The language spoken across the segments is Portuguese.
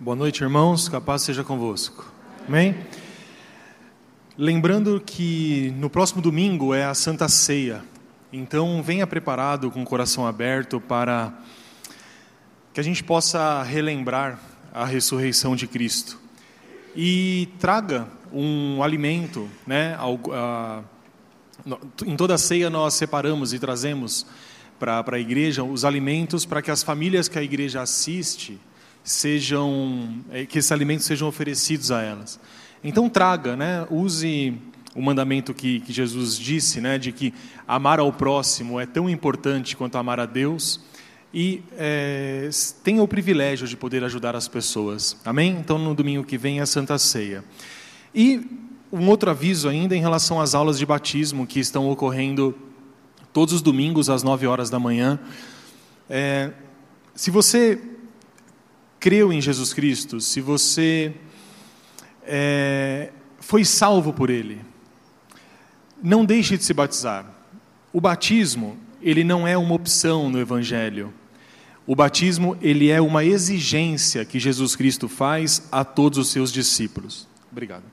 Boa noite, irmãos. Capaz seja convosco. Amém? Lembrando que no próximo domingo é a Santa Ceia. Então, venha preparado com o coração aberto para que a gente possa relembrar a ressurreição de Cristo. E traga um alimento, né? Em toda a ceia nós separamos e trazemos para a igreja os alimentos para que as famílias que a igreja assiste sejam é, que esses alimentos sejam oferecidos a elas. Então traga, né? Use o mandamento que, que Jesus disse, né? De que amar ao próximo é tão importante quanto amar a Deus e é, tenha o privilégio de poder ajudar as pessoas. Amém? Então no domingo que vem é a Santa Ceia. E um outro aviso ainda em relação às aulas de batismo que estão ocorrendo todos os domingos às 9 horas da manhã. É, se você creu em Jesus Cristo, se você é, foi salvo por Ele, não deixe de se batizar. O batismo, ele não é uma opção no Evangelho. O batismo, ele é uma exigência que Jesus Cristo faz a todos os seus discípulos. Obrigado.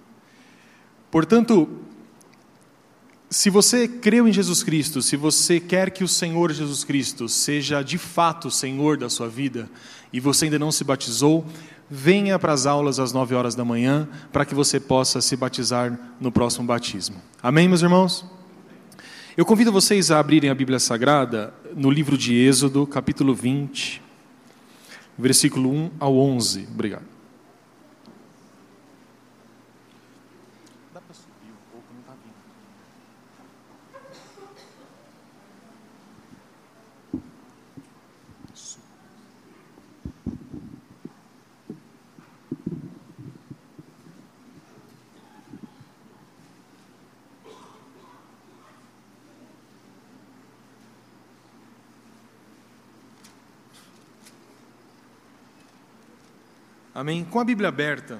Portanto, se você creu em Jesus Cristo, se você quer que o Senhor Jesus Cristo seja de fato o Senhor da sua vida e você ainda não se batizou, venha para as aulas às 9 horas da manhã para que você possa se batizar no próximo batismo. Amém, meus irmãos? Eu convido vocês a abrirem a Bíblia Sagrada no livro de Êxodo, capítulo 20, versículo 1 ao 11. Obrigado. Amém? Com a Bíblia aberta,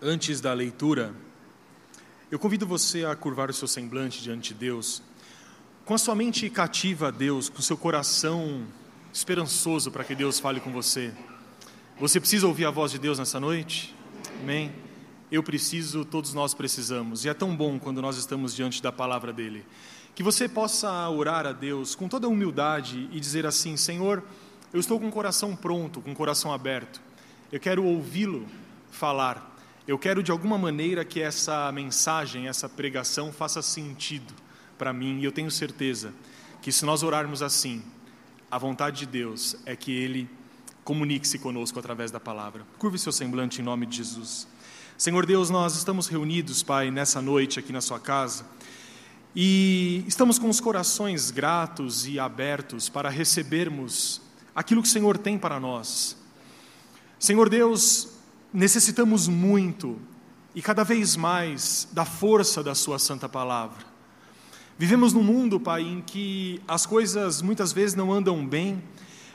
antes da leitura, eu convido você a curvar o seu semblante diante de Deus, com a sua mente cativa a Deus, com o seu coração esperançoso para que Deus fale com você. Você precisa ouvir a voz de Deus nessa noite? Amém? Eu preciso, todos nós precisamos, e é tão bom quando nós estamos diante da palavra dEle. Que você possa orar a Deus com toda humildade e dizer assim: Senhor, eu estou com o coração pronto, com o coração aberto eu quero ouvi-lo falar. Eu quero de alguma maneira que essa mensagem, essa pregação faça sentido para mim, e eu tenho certeza que se nós orarmos assim, a vontade de Deus é que Ele comunique-se conosco através da palavra. Curve seu semblante em nome de Jesus. Senhor Deus, nós estamos reunidos, Pai, nessa noite aqui na Sua casa, e estamos com os corações gratos e abertos para recebermos aquilo que o Senhor tem para nós. Senhor Deus, necessitamos muito e cada vez mais da força da Sua Santa Palavra. Vivemos num mundo, Pai, em que as coisas muitas vezes não andam bem,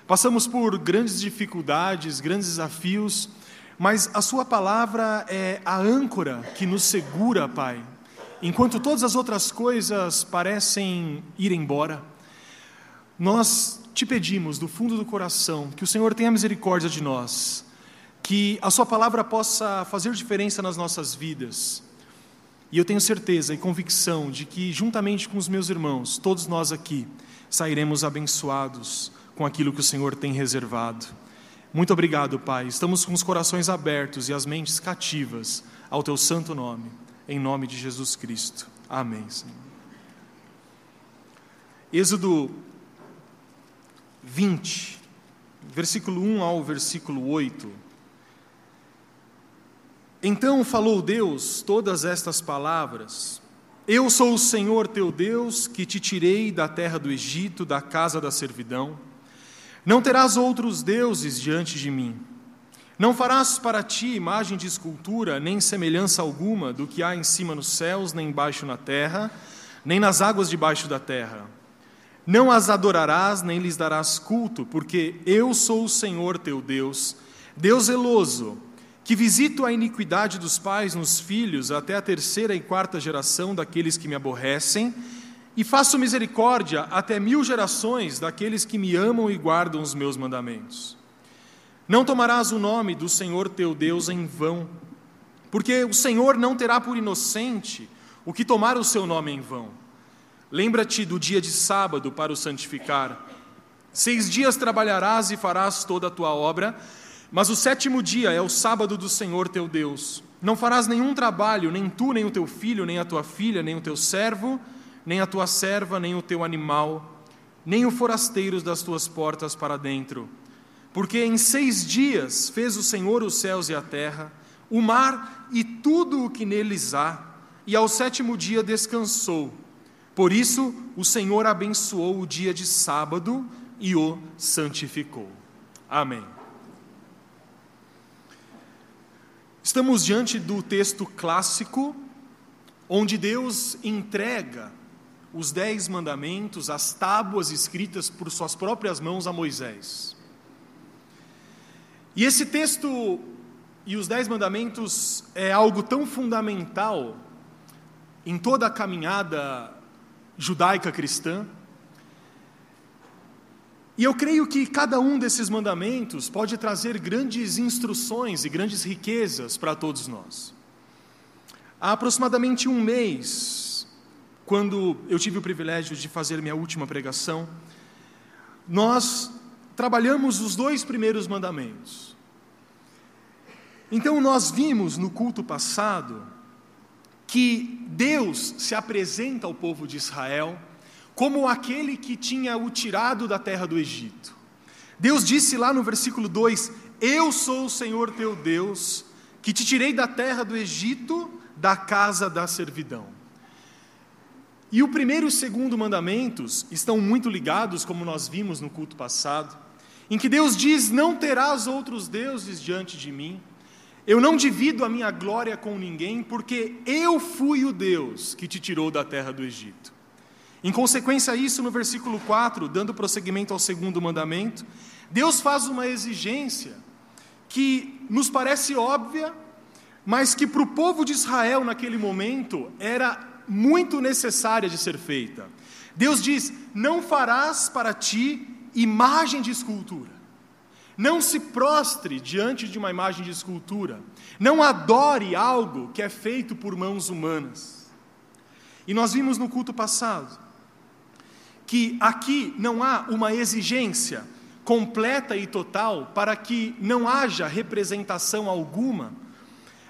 passamos por grandes dificuldades, grandes desafios, mas a Sua palavra é a âncora que nos segura, Pai. Enquanto todas as outras coisas parecem ir embora, nós te pedimos do fundo do coração que o Senhor tenha misericórdia de nós que a Sua palavra possa fazer diferença nas nossas vidas. E eu tenho certeza e convicção de que, juntamente com os meus irmãos, todos nós aqui sairemos abençoados com aquilo que o Senhor tem reservado. Muito obrigado, Pai. Estamos com os corações abertos e as mentes cativas ao Teu santo nome, em nome de Jesus Cristo. Amém, Senhor. Êxodo 20, versículo 1 ao versículo 8. Então falou Deus todas estas palavras: Eu sou o Senhor teu Deus, que te tirei da terra do Egito, da casa da servidão. Não terás outros deuses diante de mim. Não farás para ti imagem de escultura, nem semelhança alguma do que há em cima nos céus, nem embaixo na terra, nem nas águas debaixo da terra. Não as adorarás, nem lhes darás culto, porque eu sou o Senhor teu Deus, Deus zeloso que visito a iniquidade dos pais nos filhos até a terceira e quarta geração daqueles que me aborrecem, e faço misericórdia até mil gerações daqueles que me amam e guardam os meus mandamentos. Não tomarás o nome do Senhor teu Deus em vão, porque o Senhor não terá por inocente o que tomar o seu nome em vão. Lembra-te do dia de sábado para o santificar. Seis dias trabalharás e farás toda a tua obra, mas o sétimo dia é o sábado do Senhor teu Deus. Não farás nenhum trabalho, nem tu, nem o teu filho, nem a tua filha, nem o teu servo, nem a tua serva, nem o teu animal, nem o forasteiro das tuas portas para dentro porque em seis dias fez o Senhor os céus e a terra, o mar e tudo o que neles há, e ao sétimo dia descansou. Por isso, o Senhor abençoou o dia de sábado e o santificou. Amém. Estamos diante do texto clássico, onde Deus entrega os dez mandamentos, as tábuas escritas por suas próprias mãos a Moisés. E esse texto e os Dez Mandamentos é algo tão fundamental em toda a caminhada judaica cristã. E eu creio que cada um desses mandamentos pode trazer grandes instruções e grandes riquezas para todos nós. Há aproximadamente um mês, quando eu tive o privilégio de fazer minha última pregação, nós trabalhamos os dois primeiros mandamentos. Então, nós vimos no culto passado que Deus se apresenta ao povo de Israel como aquele que tinha o tirado da terra do Egito. Deus disse lá no versículo 2: Eu sou o Senhor teu Deus, que te tirei da terra do Egito, da casa da servidão. E o primeiro e o segundo mandamentos estão muito ligados, como nós vimos no culto passado em que Deus diz: Não terás outros deuses diante de mim, eu não divido a minha glória com ninguém, porque eu fui o Deus que te tirou da terra do Egito. Em consequência a isso, no versículo 4, dando prosseguimento ao segundo mandamento, Deus faz uma exigência que nos parece óbvia, mas que para o povo de Israel naquele momento era muito necessária de ser feita. Deus diz: Não farás para ti imagem de escultura. Não se prostre diante de uma imagem de escultura. Não adore algo que é feito por mãos humanas. E nós vimos no culto passado que aqui não há uma exigência completa e total para que não haja representação alguma.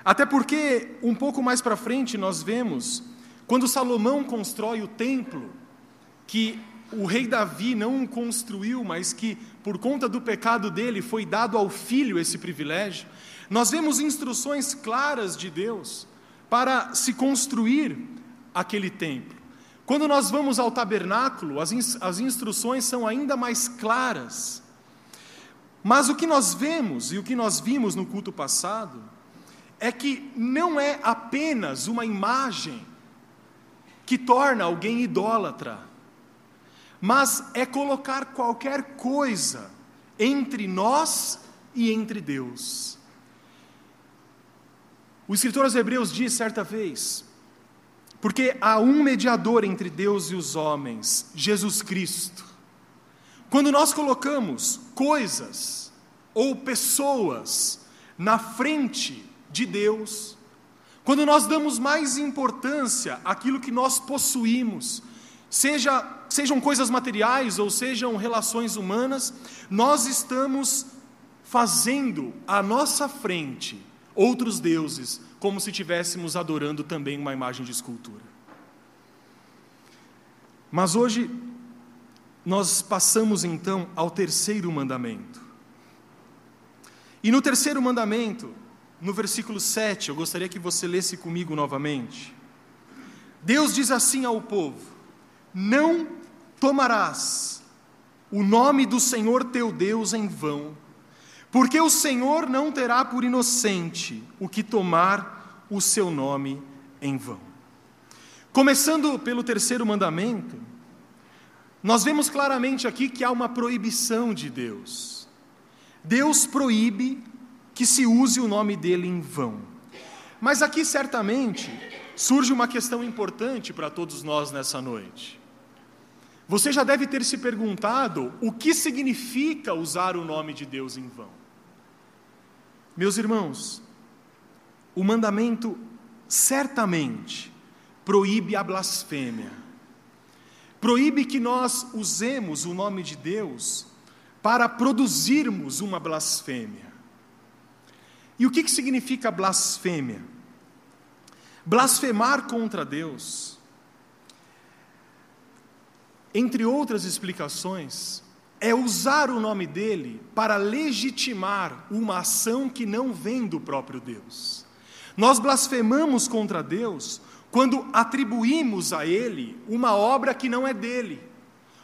Até porque, um pouco mais para frente, nós vemos, quando Salomão constrói o templo, que o rei Davi não construiu, mas que por conta do pecado dele foi dado ao filho esse privilégio, nós vemos instruções claras de Deus para se construir aquele templo. Quando nós vamos ao tabernáculo, as, as instruções são ainda mais claras. Mas o que nós vemos e o que nós vimos no culto passado é que não é apenas uma imagem que torna alguém idólatra mas é colocar qualquer coisa entre nós e entre Deus. O escritor aos Hebreus diz certa vez: porque há um mediador entre Deus e os homens, Jesus Cristo. Quando nós colocamos coisas ou pessoas na frente de Deus, quando nós damos mais importância àquilo que nós possuímos, seja, sejam coisas materiais ou sejam relações humanas, nós estamos fazendo à nossa frente outros deuses, como se estivéssemos adorando também uma imagem de escultura. Mas hoje, nós passamos então ao terceiro mandamento. E no terceiro mandamento, no versículo 7, eu gostaria que você lesse comigo novamente. Deus diz assim ao povo: não tomarás o nome do Senhor teu Deus em vão, porque o Senhor não terá por inocente o que tomar o seu nome em vão. Começando pelo terceiro mandamento, nós vemos claramente aqui que há uma proibição de Deus. Deus proíbe que se use o nome dele em vão. Mas aqui certamente surge uma questão importante para todos nós nessa noite. Você já deve ter se perguntado o que significa usar o nome de Deus em vão. Meus irmãos, o mandamento certamente proíbe a blasfêmia. Proíbe que nós usemos o nome de Deus para produzirmos uma blasfêmia. E o que, que significa blasfêmia? Blasfemar contra Deus, entre outras explicações, é usar o nome dele para legitimar uma ação que não vem do próprio Deus. Nós blasfemamos contra Deus quando atribuímos a ele uma obra que não é dele,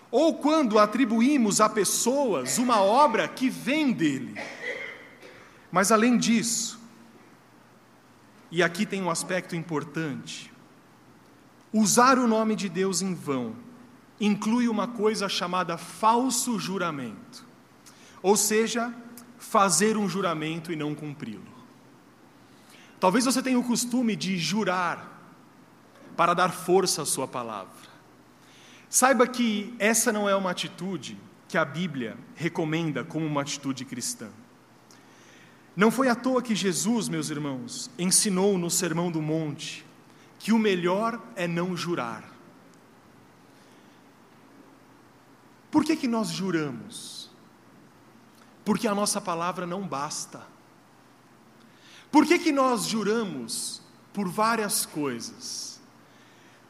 ou quando atribuímos a pessoas uma obra que vem dele. Mas além disso, e aqui tem um aspecto importante, usar o nome de Deus em vão inclui uma coisa chamada falso juramento, ou seja, fazer um juramento e não cumpri-lo. Talvez você tenha o costume de jurar para dar força à sua palavra. Saiba que essa não é uma atitude que a Bíblia recomenda como uma atitude cristã. Não foi à toa que Jesus, meus irmãos, ensinou no Sermão do Monte que o melhor é não jurar. Por que, que nós juramos? Porque a nossa palavra não basta. Por que, que nós juramos? Por várias coisas.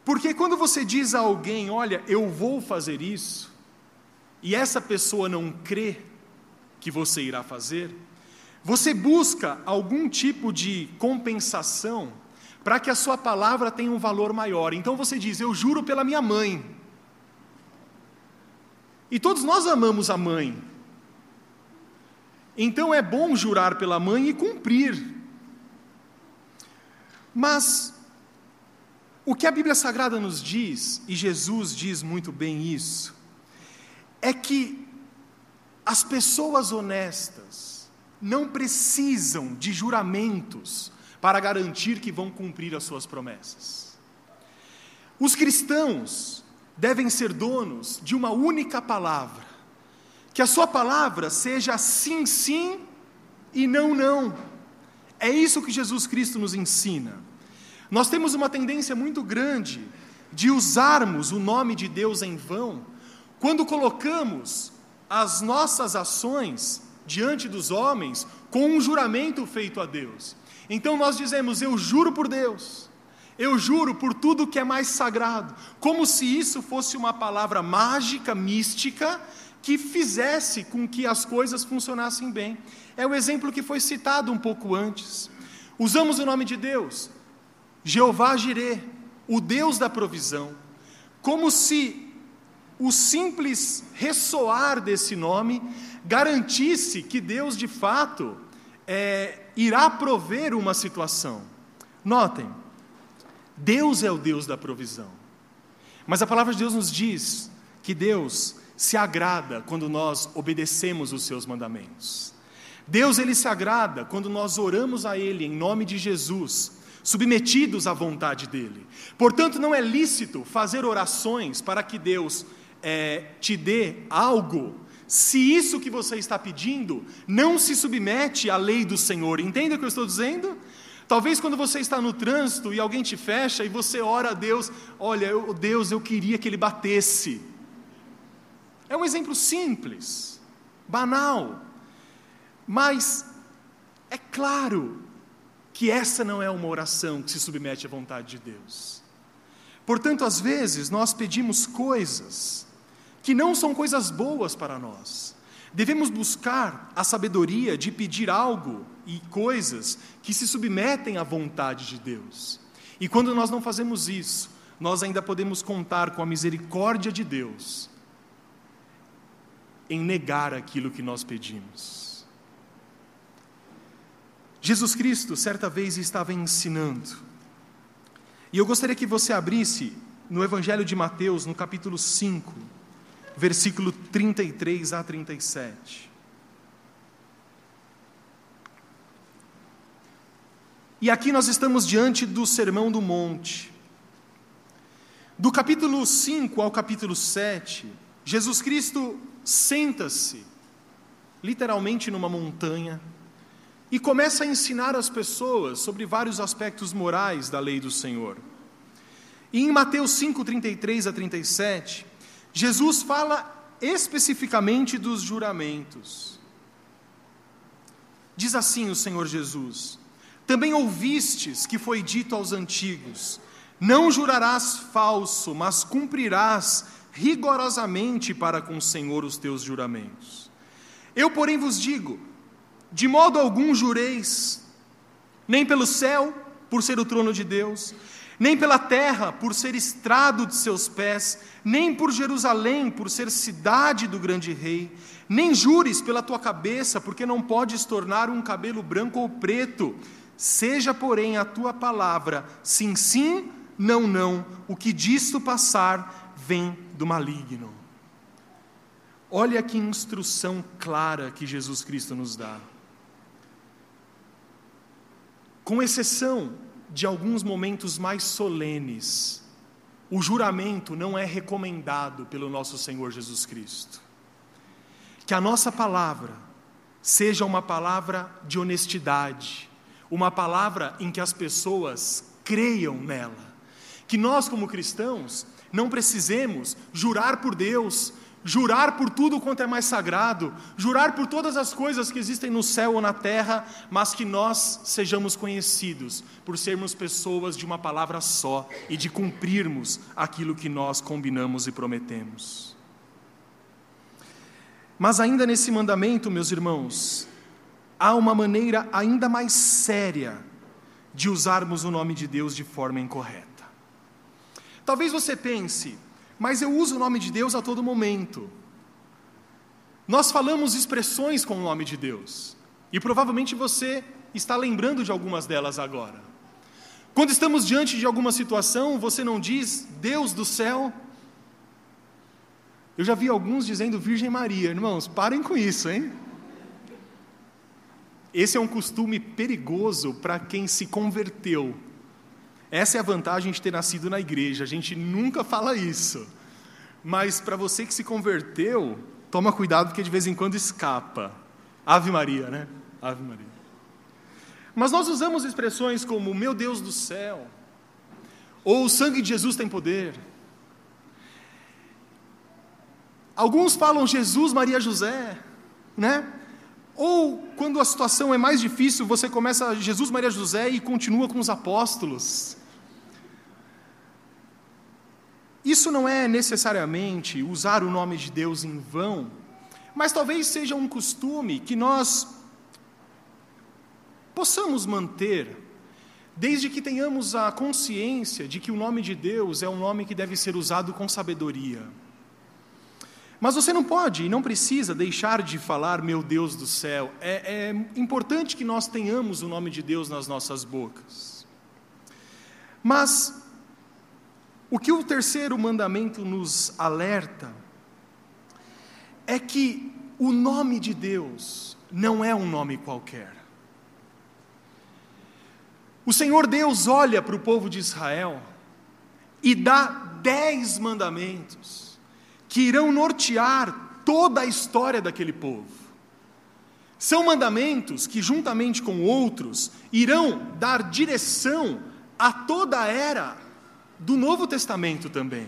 Porque quando você diz a alguém, olha, eu vou fazer isso, e essa pessoa não crê que você irá fazer, você busca algum tipo de compensação para que a sua palavra tenha um valor maior. Então você diz, eu juro pela minha mãe. E todos nós amamos a mãe. Então é bom jurar pela mãe e cumprir. Mas o que a Bíblia Sagrada nos diz, e Jesus diz muito bem isso, é que as pessoas honestas não precisam de juramentos para garantir que vão cumprir as suas promessas. Os cristãos devem ser donos de uma única palavra, que a sua palavra seja sim, sim e não, não. É isso que Jesus Cristo nos ensina. Nós temos uma tendência muito grande de usarmos o nome de Deus em vão quando colocamos as nossas ações diante dos homens com um juramento feito a Deus. Então nós dizemos: Eu juro por Deus, eu juro por tudo que é mais sagrado, como se isso fosse uma palavra mágica, mística, que fizesse com que as coisas funcionassem bem. É o exemplo que foi citado um pouco antes. Usamos o nome de Deus, Jeová Jirê, o Deus da provisão, como se o simples ressoar desse nome garantisse que Deus de fato é, irá prover uma situação. Notem, Deus é o Deus da provisão. Mas a palavra de Deus nos diz que Deus se agrada quando nós obedecemos os seus mandamentos. Deus ele se agrada quando nós oramos a ele em nome de Jesus, submetidos à vontade dele. Portanto, não é lícito fazer orações para que Deus é, te dê algo, se isso que você está pedindo não se submete à lei do Senhor. Entende o que eu estou dizendo? Talvez quando você está no trânsito e alguém te fecha e você ora a Deus, olha, eu, Deus, eu queria que ele batesse. É um exemplo simples, banal, mas é claro que essa não é uma oração que se submete à vontade de Deus. Portanto, às vezes nós pedimos coisas que não são coisas boas para nós. Devemos buscar a sabedoria de pedir algo e coisas que se submetem à vontade de Deus. E quando nós não fazemos isso, nós ainda podemos contar com a misericórdia de Deus em negar aquilo que nós pedimos. Jesus Cristo, certa vez, estava ensinando, e eu gostaria que você abrisse no Evangelho de Mateus, no capítulo 5, versículo 33 a 37. E aqui nós estamos diante do Sermão do Monte. Do capítulo 5 ao capítulo 7, Jesus Cristo senta-se, literalmente numa montanha, e começa a ensinar as pessoas sobre vários aspectos morais da lei do Senhor. E em Mateus 5, 33 a 37, Jesus fala especificamente dos juramentos. Diz assim o Senhor Jesus: Também ouvistes que foi dito aos antigos: Não jurarás falso, mas cumprirás rigorosamente para com o Senhor os teus juramentos. Eu, porém, vos digo: de modo algum jureis, nem pelo céu, por ser o trono de Deus, nem pela terra, por ser estrado de seus pés, nem por Jerusalém, por ser cidade do grande rei, nem jures pela tua cabeça, porque não podes tornar um cabelo branco ou preto. Seja, porém, a tua palavra sim, sim, não, não. O que disto passar vem do maligno. Olha que instrução clara que Jesus Cristo nos dá. Com exceção de alguns momentos mais solenes, o juramento não é recomendado pelo nosso Senhor Jesus Cristo. Que a nossa palavra seja uma palavra de honestidade, uma palavra em que as pessoas creiam nela. Que nós, como cristãos, não precisemos jurar por Deus, jurar por tudo quanto é mais sagrado, jurar por todas as coisas que existem no céu ou na terra, mas que nós sejamos conhecidos por sermos pessoas de uma palavra só e de cumprirmos aquilo que nós combinamos e prometemos. Mas ainda nesse mandamento, meus irmãos, há uma maneira ainda mais séria de usarmos o nome de Deus de forma incorreta. Talvez você pense, mas eu uso o nome de Deus a todo momento. Nós falamos expressões com o nome de Deus, e provavelmente você está lembrando de algumas delas agora. Quando estamos diante de alguma situação, você não diz Deus do céu. Eu já vi alguns dizendo Virgem Maria, irmãos, parem com isso, hein? Esse é um costume perigoso para quem se converteu essa é a vantagem de ter nascido na igreja, a gente nunca fala isso. Mas para você que se converteu, toma cuidado porque de vez em quando escapa. Ave Maria, né? Ave Maria. Mas nós usamos expressões como meu Deus do céu, ou o sangue de Jesus tem poder. Alguns falam Jesus, Maria, José, né? Ou quando a situação é mais difícil, você começa Jesus, Maria, José e continua com os apóstolos. Isso não é necessariamente usar o nome de Deus em vão, mas talvez seja um costume que nós possamos manter, desde que tenhamos a consciência de que o nome de Deus é um nome que deve ser usado com sabedoria. Mas você não pode e não precisa deixar de falar, meu Deus do céu. É, é importante que nós tenhamos o nome de Deus nas nossas bocas. Mas o que o terceiro mandamento nos alerta é que o nome de Deus não é um nome qualquer. O Senhor Deus olha para o povo de Israel e dá dez mandamentos que irão nortear toda a história daquele povo. São mandamentos que, juntamente com outros, irão dar direção a toda a era do Novo Testamento também.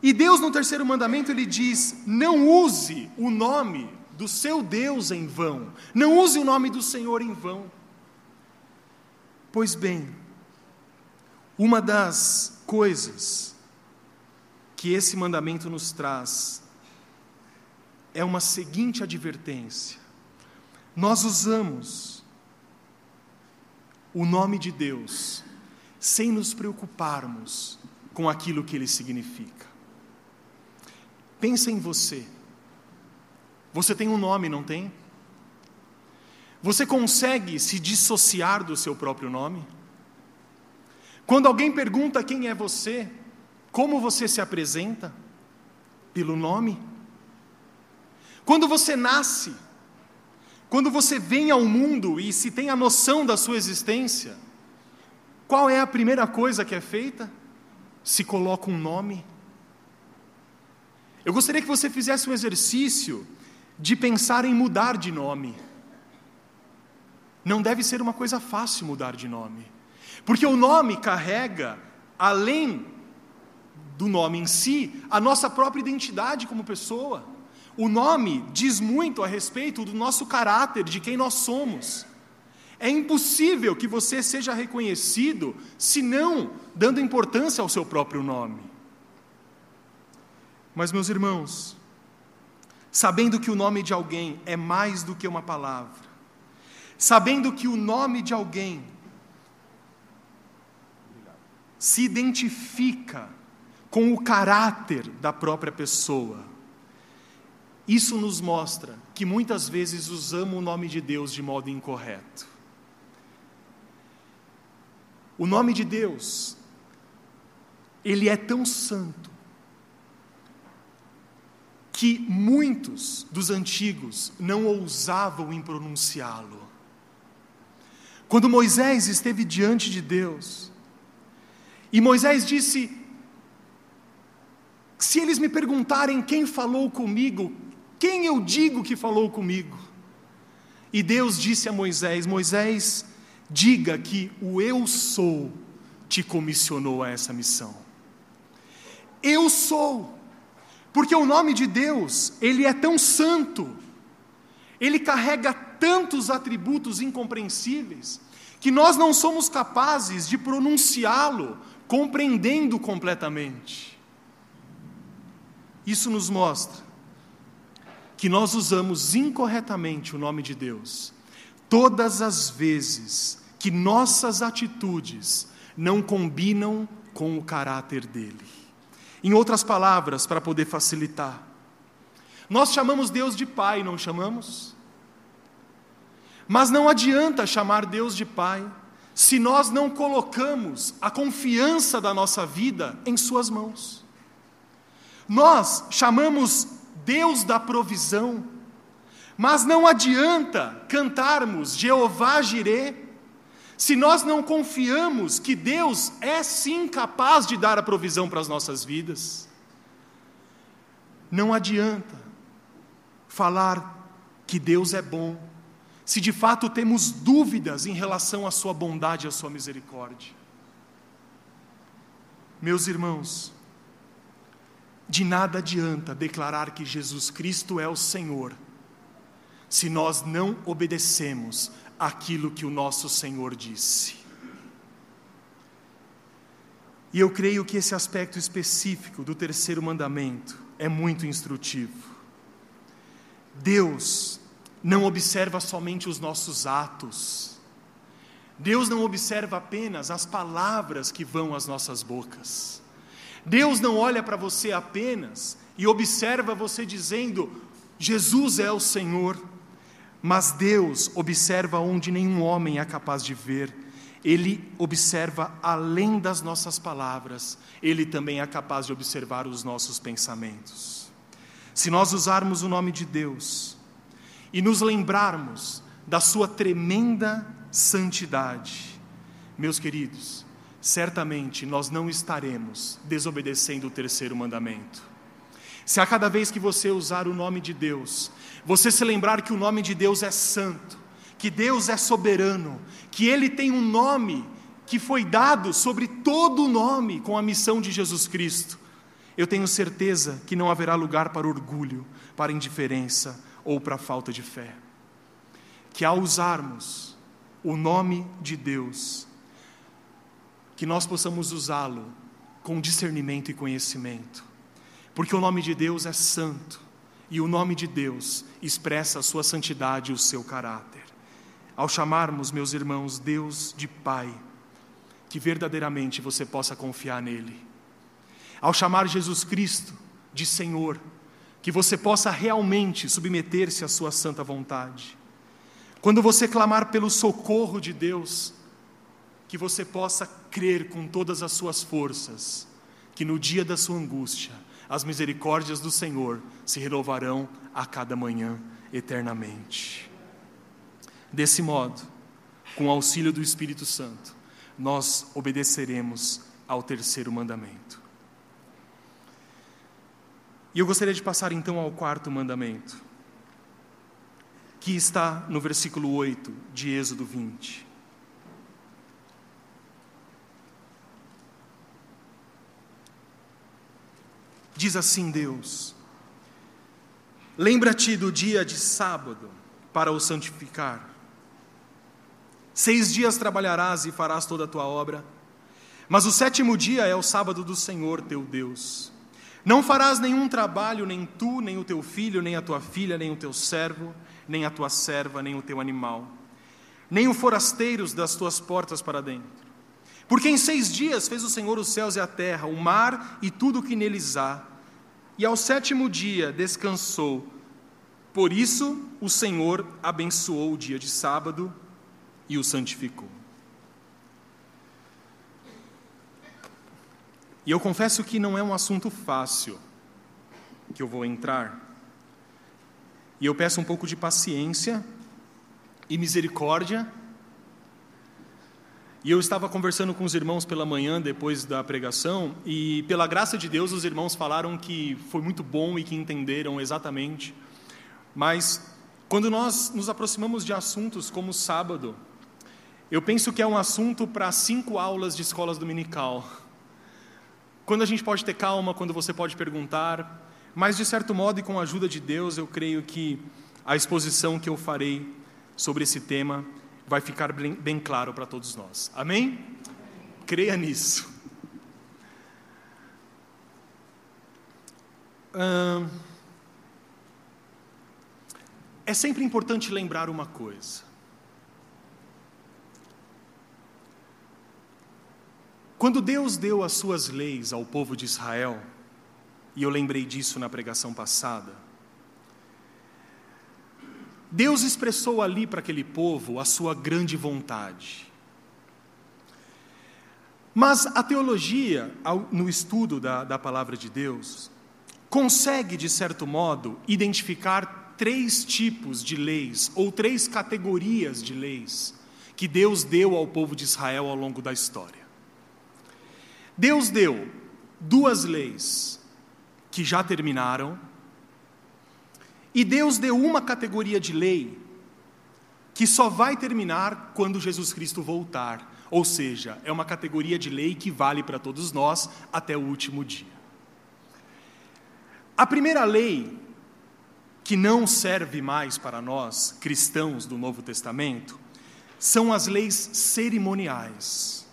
E Deus, no terceiro mandamento, ele diz: não use o nome do seu Deus em vão, não use o nome do Senhor em vão. Pois bem, uma das coisas que esse mandamento nos traz é uma seguinte advertência: nós usamos o nome de Deus sem nos preocuparmos com aquilo que ele significa. Pensa em você. Você tem um nome, não tem? Você consegue se dissociar do seu próprio nome? Quando alguém pergunta quem é você, como você se apresenta? Pelo nome? Quando você nasce, quando você vem ao mundo e se tem a noção da sua existência, qual é a primeira coisa que é feita? Se coloca um nome. Eu gostaria que você fizesse um exercício de pensar em mudar de nome. não deve ser uma coisa fácil mudar de nome, porque o nome carrega, além do nome em si, a nossa própria identidade como pessoa. O nome diz muito a respeito do nosso caráter, de quem nós somos. É impossível que você seja reconhecido se não dando importância ao seu próprio nome. Mas, meus irmãos, sabendo que o nome de alguém é mais do que uma palavra, sabendo que o nome de alguém se identifica com o caráter da própria pessoa, isso nos mostra que muitas vezes usamos o nome de Deus de modo incorreto. O nome de Deus, ele é tão santo, que muitos dos antigos não ousavam em pronunciá-lo. Quando Moisés esteve diante de Deus, e Moisés disse: Se eles me perguntarem quem falou comigo, quem eu digo que falou comigo? E Deus disse a Moisés: Moisés, diga que o eu sou te comissionou a essa missão. Eu sou, porque o nome de Deus, ele é tão santo, ele carrega tantos atributos incompreensíveis, que nós não somos capazes de pronunciá-lo, compreendendo completamente. Isso nos mostra que nós usamos incorretamente o nome de Deus todas as vezes que nossas atitudes não combinam com o caráter dele. Em outras palavras, para poder facilitar, nós chamamos Deus de Pai, não chamamos? Mas não adianta chamar Deus de Pai se nós não colocamos a confiança da nossa vida em Suas mãos. Nós chamamos Deus da provisão, mas não adianta cantarmos Jeová Jirê, se nós não confiamos que Deus é sim capaz de dar a provisão para as nossas vidas. Não adianta falar que Deus é bom, se de fato temos dúvidas em relação à Sua bondade e à Sua misericórdia. Meus irmãos, de nada adianta declarar que Jesus Cristo é o Senhor se nós não obedecemos aquilo que o nosso Senhor disse. E eu creio que esse aspecto específico do terceiro mandamento é muito instrutivo. Deus não observa somente os nossos atos, Deus não observa apenas as palavras que vão às nossas bocas. Deus não olha para você apenas e observa você dizendo: Jesus é o Senhor. Mas Deus observa onde nenhum homem é capaz de ver. Ele observa além das nossas palavras, ele também é capaz de observar os nossos pensamentos. Se nós usarmos o nome de Deus e nos lembrarmos da Sua tremenda santidade, meus queridos, certamente nós não estaremos desobedecendo o terceiro mandamento. Se a cada vez que você usar o nome de Deus, você se lembrar que o nome de Deus é santo, que Deus é soberano, que Ele tem um nome que foi dado sobre todo o nome com a missão de Jesus Cristo, eu tenho certeza que não haverá lugar para orgulho, para indiferença ou para falta de fé. Que ao usarmos o nome de Deus, que nós possamos usá-lo com discernimento e conhecimento, porque o nome de Deus é santo, e o nome de Deus expressa a sua santidade e o seu caráter. Ao chamarmos, meus irmãos, Deus de Pai, que verdadeiramente você possa confiar nele. Ao chamar Jesus Cristo de Senhor, que você possa realmente submeter-se à sua santa vontade. Quando você clamar pelo socorro de Deus, que você possa crer com todas as suas forças, que no dia da sua angústia, as misericórdias do Senhor se renovarão a cada manhã eternamente. Desse modo, com o auxílio do Espírito Santo, nós obedeceremos ao terceiro mandamento. E eu gostaria de passar então ao quarto mandamento, que está no versículo 8 de Êxodo 20. Diz assim Deus: Lembra-te do dia de sábado para o santificar. Seis dias trabalharás e farás toda a tua obra, mas o sétimo dia é o sábado do Senhor teu Deus. Não farás nenhum trabalho, nem tu, nem o teu filho, nem a tua filha, nem o teu servo, nem a tua serva, nem o teu animal, nem o forasteiros das tuas portas para dentro. Porque em seis dias fez o Senhor os céus e a terra, o mar e tudo o que neles há, e ao sétimo dia descansou. Por isso o Senhor abençoou o dia de sábado e o santificou. E eu confesso que não é um assunto fácil que eu vou entrar. E eu peço um pouco de paciência e misericórdia e eu estava conversando com os irmãos pela manhã, depois da pregação, e pela graça de Deus, os irmãos falaram que foi muito bom e que entenderam exatamente. Mas, quando nós nos aproximamos de assuntos como o sábado, eu penso que é um assunto para cinco aulas de escolas dominical. Quando a gente pode ter calma, quando você pode perguntar, mas de certo modo e com a ajuda de Deus, eu creio que a exposição que eu farei sobre esse tema vai ficar bem, bem claro para todos nós. Amém? Creia nisso. Hum, é sempre importante lembrar uma coisa. Quando Deus deu as suas leis ao povo de Israel, e eu lembrei disso na pregação passada, Deus expressou ali para aquele povo a sua grande vontade. Mas a teologia, no estudo da, da palavra de Deus, consegue, de certo modo, identificar três tipos de leis, ou três categorias de leis, que Deus deu ao povo de Israel ao longo da história. Deus deu duas leis que já terminaram, e Deus deu uma categoria de lei que só vai terminar quando Jesus Cristo voltar. Ou seja, é uma categoria de lei que vale para todos nós até o último dia. A primeira lei, que não serve mais para nós, cristãos do Novo Testamento, são as leis cerimoniais.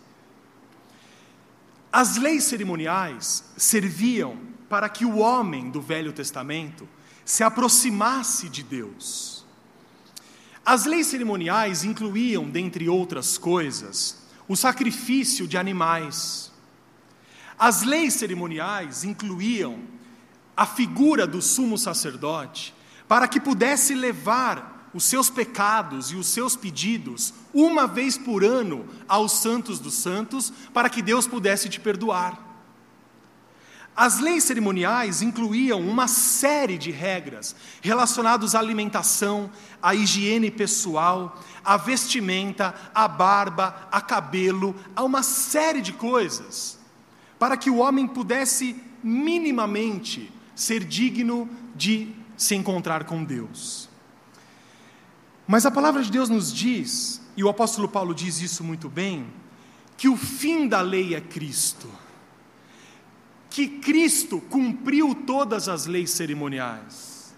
As leis cerimoniais serviam para que o homem do Velho Testamento se aproximasse de Deus. As leis cerimoniais incluíam, dentre outras coisas, o sacrifício de animais. As leis cerimoniais incluíam a figura do sumo sacerdote para que pudesse levar os seus pecados e os seus pedidos uma vez por ano aos santos dos santos, para que Deus pudesse te perdoar. As leis cerimoniais incluíam uma série de regras relacionadas à alimentação, à higiene pessoal, à vestimenta, à barba, a cabelo, a uma série de coisas, para que o homem pudesse minimamente ser digno de se encontrar com Deus. Mas a palavra de Deus nos diz, e o apóstolo Paulo diz isso muito bem, que o fim da lei é Cristo que Cristo cumpriu todas as leis cerimoniais,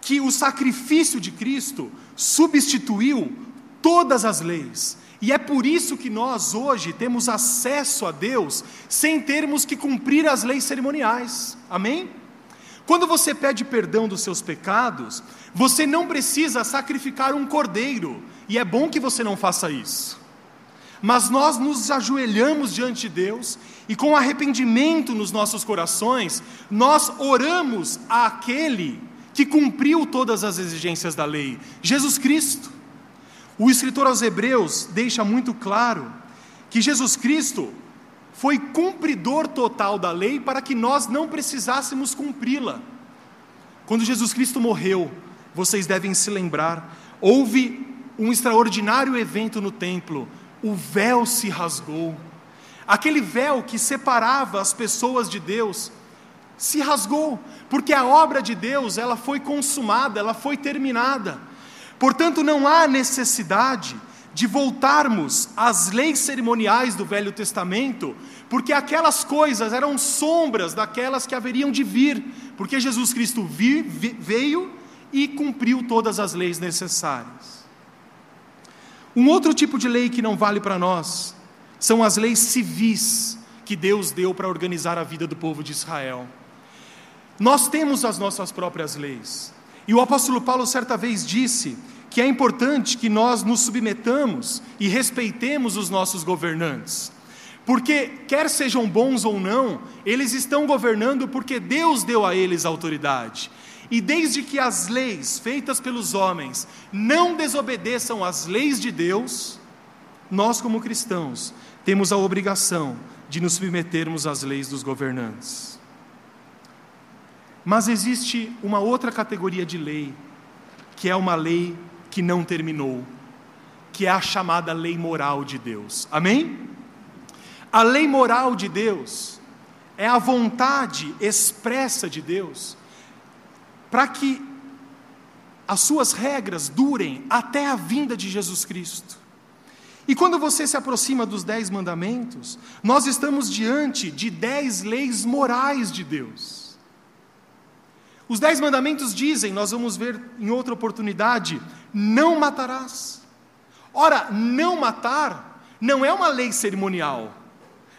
que o sacrifício de Cristo substituiu todas as leis. E é por isso que nós hoje temos acesso a Deus sem termos que cumprir as leis cerimoniais. Amém? Quando você pede perdão dos seus pecados, você não precisa sacrificar um cordeiro, e é bom que você não faça isso. Mas nós nos ajoelhamos diante de Deus e com arrependimento nos nossos corações, nós oramos àquele que cumpriu todas as exigências da lei, Jesus Cristo. O escritor aos Hebreus deixa muito claro que Jesus Cristo foi cumpridor total da lei para que nós não precisássemos cumpri-la. Quando Jesus Cristo morreu, vocês devem se lembrar, houve um extraordinário evento no templo, o véu se rasgou Aquele véu que separava as pessoas de Deus se rasgou, porque a obra de Deus, ela foi consumada, ela foi terminada. Portanto, não há necessidade de voltarmos às leis cerimoniais do Velho Testamento, porque aquelas coisas eram sombras daquelas que haveriam de vir, porque Jesus Cristo veio e cumpriu todas as leis necessárias. Um outro tipo de lei que não vale para nós são as leis civis que Deus deu para organizar a vida do povo de Israel. Nós temos as nossas próprias leis. E o apóstolo Paulo certa vez disse que é importante que nós nos submetamos e respeitemos os nossos governantes. Porque, quer sejam bons ou não, eles estão governando porque Deus deu a eles autoridade. E desde que as leis feitas pelos homens não desobedeçam às leis de Deus, nós, como cristãos, temos a obrigação de nos submetermos às leis dos governantes. Mas existe uma outra categoria de lei, que é uma lei que não terminou, que é a chamada lei moral de Deus. Amém? A lei moral de Deus é a vontade expressa de Deus para que as suas regras durem até a vinda de Jesus Cristo. E quando você se aproxima dos dez mandamentos, nós estamos diante de dez leis morais de Deus. Os dez mandamentos dizem, nós vamos ver em outra oportunidade, não matarás. Ora, não matar não é uma lei cerimonial,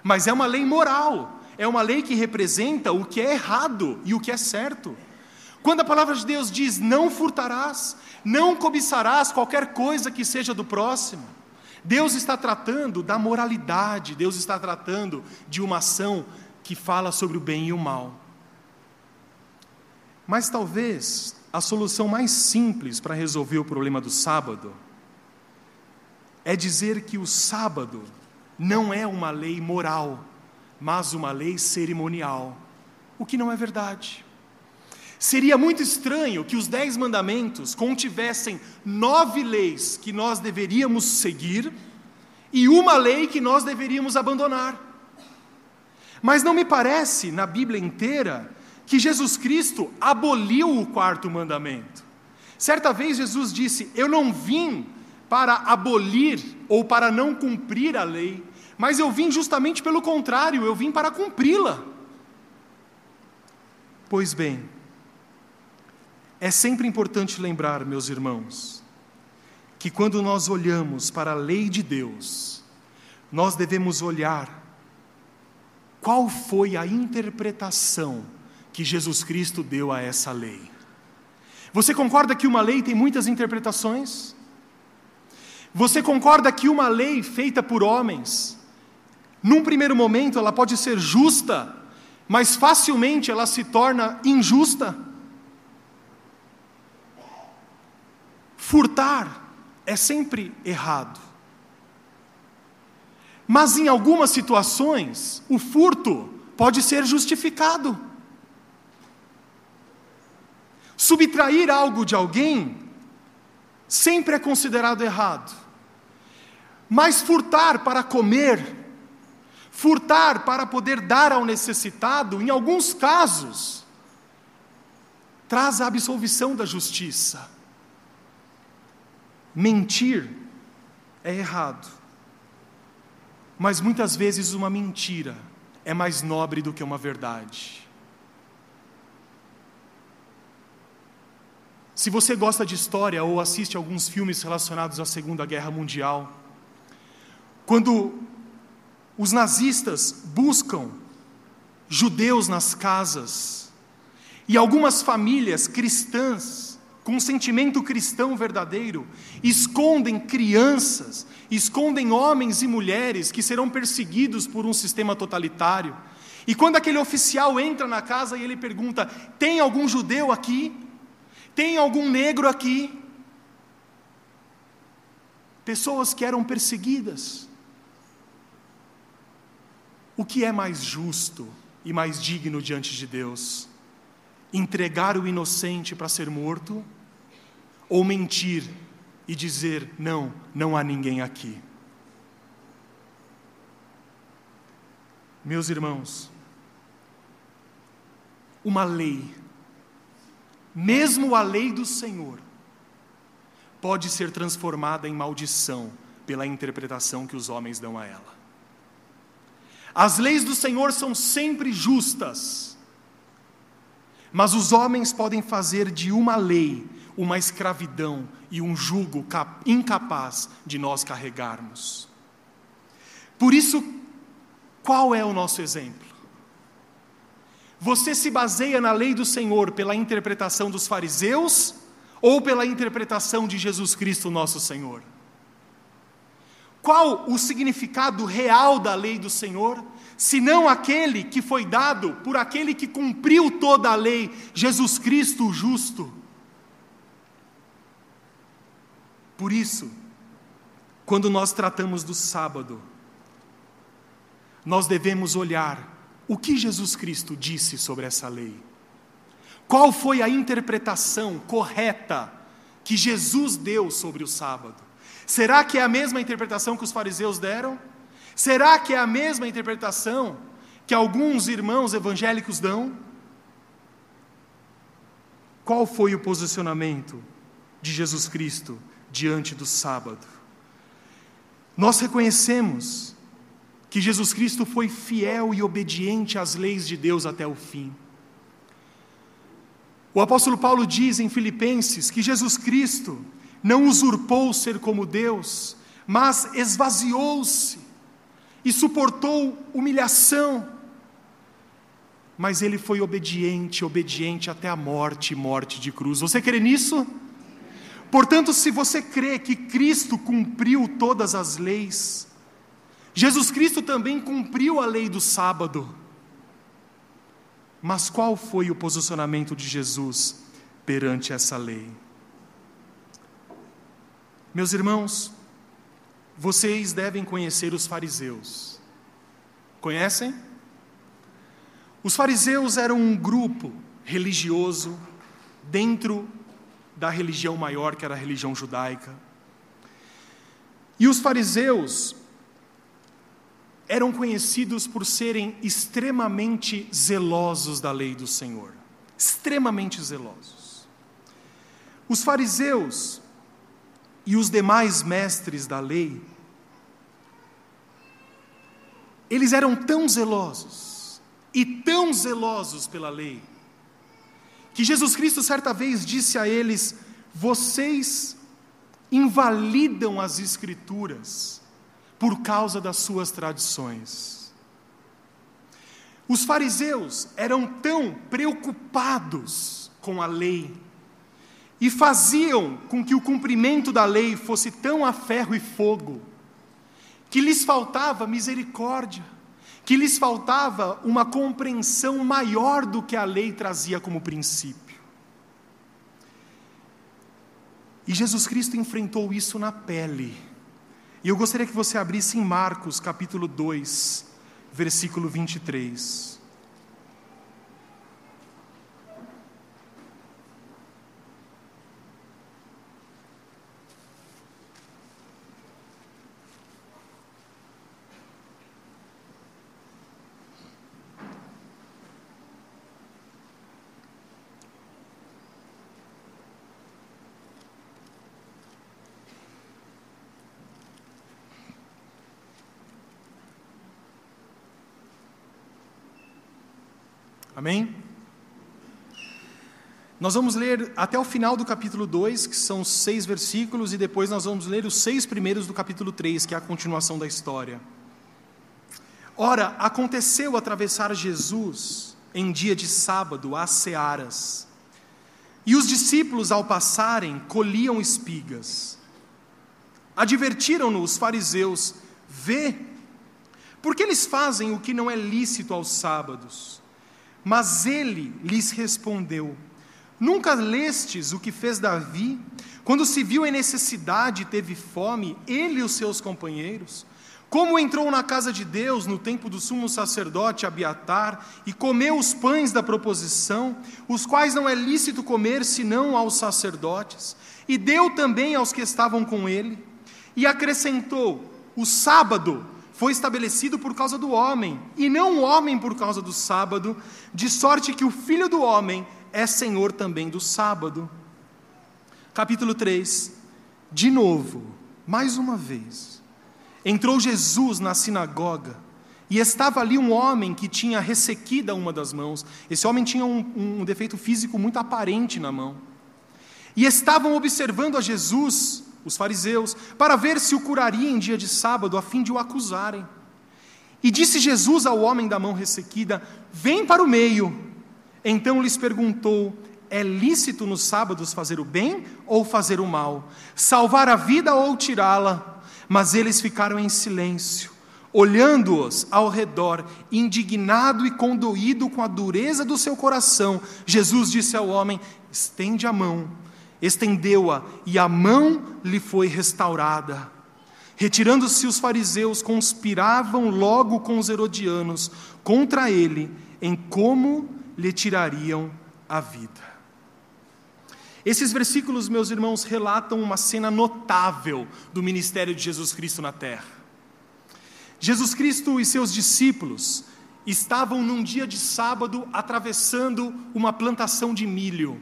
mas é uma lei moral, é uma lei que representa o que é errado e o que é certo. Quando a palavra de Deus diz não furtarás, não cobiçarás qualquer coisa que seja do próximo, Deus está tratando da moralidade, Deus está tratando de uma ação que fala sobre o bem e o mal. Mas talvez a solução mais simples para resolver o problema do sábado é dizer que o sábado não é uma lei moral, mas uma lei cerimonial, o que não é verdade. Seria muito estranho que os dez mandamentos contivessem nove leis que nós deveríamos seguir e uma lei que nós deveríamos abandonar. Mas não me parece, na Bíblia inteira, que Jesus Cristo aboliu o quarto mandamento. Certa vez Jesus disse: Eu não vim para abolir ou para não cumprir a lei, mas eu vim justamente pelo contrário, eu vim para cumpri-la. Pois bem, é sempre importante lembrar, meus irmãos, que quando nós olhamos para a lei de Deus, nós devemos olhar qual foi a interpretação que Jesus Cristo deu a essa lei. Você concorda que uma lei tem muitas interpretações? Você concorda que uma lei feita por homens, num primeiro momento ela pode ser justa, mas facilmente ela se torna injusta? Furtar é sempre errado. Mas em algumas situações, o furto pode ser justificado. Subtrair algo de alguém sempre é considerado errado. Mas furtar para comer, furtar para poder dar ao necessitado, em alguns casos, traz a absolvição da justiça. Mentir é errado. Mas muitas vezes uma mentira é mais nobre do que uma verdade. Se você gosta de história ou assiste alguns filmes relacionados à Segunda Guerra Mundial, quando os nazistas buscam judeus nas casas e algumas famílias cristãs com um sentimento cristão verdadeiro escondem crianças, escondem homens e mulheres que serão perseguidos por um sistema totalitário. E quando aquele oficial entra na casa e ele pergunta: "Tem algum judeu aqui?" Tem algum negro aqui? Pessoas que eram perseguidas. O que é mais justo e mais digno diante de Deus? Entregar o inocente para ser morto? Ou mentir e dizer: não, não há ninguém aqui? Meus irmãos, uma lei mesmo a lei do Senhor, pode ser transformada em maldição pela interpretação que os homens dão a ela. As leis do Senhor são sempre justas, mas os homens podem fazer de uma lei uma escravidão e um jugo incapaz de nós carregarmos. Por isso, qual é o nosso exemplo? Você se baseia na lei do Senhor pela interpretação dos fariseus ou pela interpretação de Jesus Cristo, nosso Senhor? Qual o significado real da lei do Senhor, senão aquele que foi dado por aquele que cumpriu toda a lei, Jesus Cristo o justo? Por isso, quando nós tratamos do sábado, nós devemos olhar o que Jesus Cristo disse sobre essa lei. Qual foi a interpretação correta que Jesus deu sobre o sábado? Será que é a mesma interpretação que os fariseus deram? Será que é a mesma interpretação que alguns irmãos evangélicos dão? Qual foi o posicionamento de Jesus Cristo diante do sábado. Nós reconhecemos que Jesus Cristo foi fiel e obediente às leis de Deus até o fim. O apóstolo Paulo diz em Filipenses que Jesus Cristo não usurpou ser como Deus, mas esvaziou-se e suportou humilhação. Mas ele foi obediente, obediente até a morte morte de cruz. Você crê nisso? Portanto, se você crê que Cristo cumpriu todas as leis, Jesus Cristo também cumpriu a lei do sábado. Mas qual foi o posicionamento de Jesus perante essa lei? Meus irmãos, vocês devem conhecer os fariseus. Conhecem? Os fariseus eram um grupo religioso dentro da religião maior, que era a religião judaica. E os fariseus eram conhecidos por serem extremamente zelosos da lei do Senhor. Extremamente zelosos. Os fariseus e os demais mestres da lei, eles eram tão zelosos e tão zelosos pela lei, que Jesus Cristo certa vez disse a eles: Vocês invalidam as Escrituras por causa das suas tradições. Os fariseus eram tão preocupados com a lei e faziam com que o cumprimento da lei fosse tão a ferro e fogo, que lhes faltava misericórdia que lhes faltava uma compreensão maior do que a lei trazia como princípio. E Jesus Cristo enfrentou isso na pele. E eu gostaria que você abrisse em Marcos capítulo 2, versículo 23. Amém? Nós vamos ler até o final do capítulo 2, que são seis versículos, e depois nós vamos ler os seis primeiros do capítulo 3, que é a continuação da história. Ora, aconteceu atravessar Jesus em dia de sábado às searas, e os discípulos, ao passarem, colhiam espigas. Advertiram-no os fariseus: Vê, porque eles fazem o que não é lícito aos sábados. Mas ele lhes respondeu: Nunca lestes o que fez Davi, quando se viu em necessidade e teve fome, ele e os seus companheiros? Como entrou na casa de Deus no tempo do sumo sacerdote Abiatar e comeu os pães da proposição, os quais não é lícito comer senão aos sacerdotes, e deu também aos que estavam com ele, e acrescentou: O sábado foi estabelecido por causa do homem, e não o homem por causa do sábado, de sorte que o filho do homem é senhor também do sábado. Capítulo 3. de novo, mais uma vez, entrou Jesus na sinagoga e estava ali um homem que tinha ressequida uma das mãos. Esse homem tinha um, um defeito físico muito aparente na mão. E estavam observando a Jesus, os fariseus, para ver se o curaria em dia de sábado, a fim de o acusarem. E disse Jesus ao homem da mão ressequida: Vem para o meio. Então lhes perguntou: É lícito nos sábados fazer o bem ou fazer o mal? Salvar a vida ou tirá-la? Mas eles ficaram em silêncio, olhando-os ao redor, indignado e condoído com a dureza do seu coração. Jesus disse ao homem: Estende a mão. Estendeu-a e a mão lhe foi restaurada. Retirando-se os fariseus, conspiravam logo com os herodianos contra ele em como lhe tirariam a vida. Esses versículos, meus irmãos, relatam uma cena notável do ministério de Jesus Cristo na terra. Jesus Cristo e seus discípulos estavam num dia de sábado atravessando uma plantação de milho.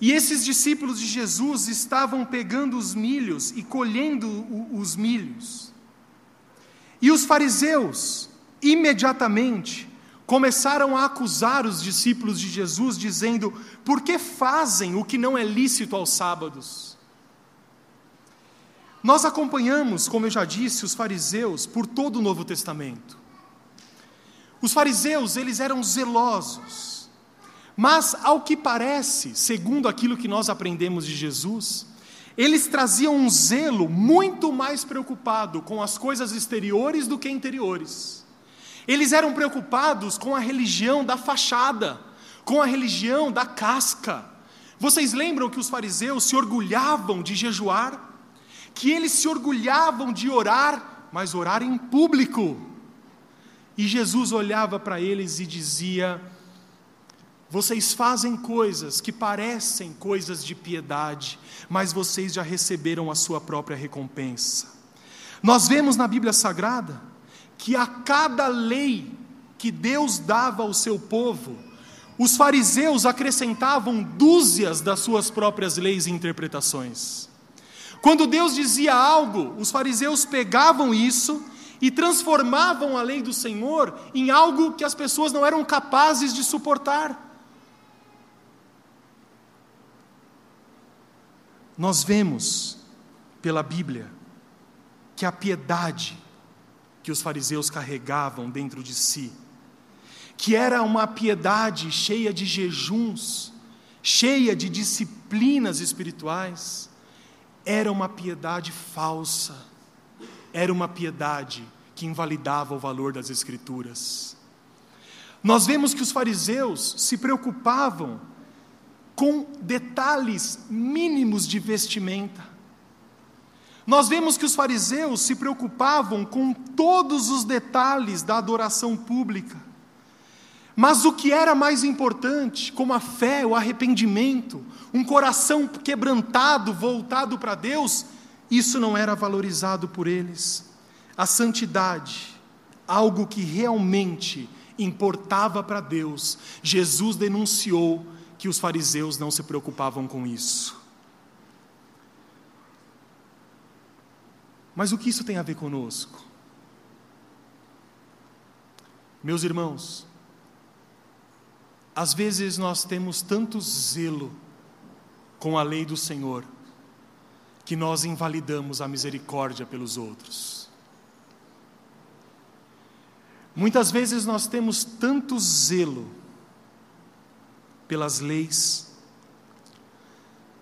E esses discípulos de Jesus estavam pegando os milhos e colhendo os milhos. E os fariseus, imediatamente, começaram a acusar os discípulos de Jesus, dizendo: por que fazem o que não é lícito aos sábados? Nós acompanhamos, como eu já disse, os fariseus por todo o Novo Testamento. Os fariseus, eles eram zelosos mas, ao que parece, segundo aquilo que nós aprendemos de Jesus, eles traziam um zelo muito mais preocupado com as coisas exteriores do que interiores. Eles eram preocupados com a religião da fachada, com a religião da casca. Vocês lembram que os fariseus se orgulhavam de jejuar? Que eles se orgulhavam de orar, mas orar em público. E Jesus olhava para eles e dizia: vocês fazem coisas que parecem coisas de piedade, mas vocês já receberam a sua própria recompensa. Nós vemos na Bíblia Sagrada que a cada lei que Deus dava ao seu povo, os fariseus acrescentavam dúzias das suas próprias leis e interpretações. Quando Deus dizia algo, os fariseus pegavam isso e transformavam a lei do Senhor em algo que as pessoas não eram capazes de suportar. Nós vemos pela Bíblia que a piedade que os fariseus carregavam dentro de si, que era uma piedade cheia de jejuns, cheia de disciplinas espirituais, era uma piedade falsa, era uma piedade que invalidava o valor das Escrituras. Nós vemos que os fariseus se preocupavam com detalhes mínimos de vestimenta. Nós vemos que os fariseus se preocupavam com todos os detalhes da adoração pública. Mas o que era mais importante, como a fé, o arrependimento, um coração quebrantado, voltado para Deus, isso não era valorizado por eles. A santidade, algo que realmente importava para Deus, Jesus denunciou que os fariseus não se preocupavam com isso. Mas o que isso tem a ver conosco? Meus irmãos, às vezes nós temos tanto zelo com a lei do Senhor, que nós invalidamos a misericórdia pelos outros. Muitas vezes nós temos tanto zelo pelas leis,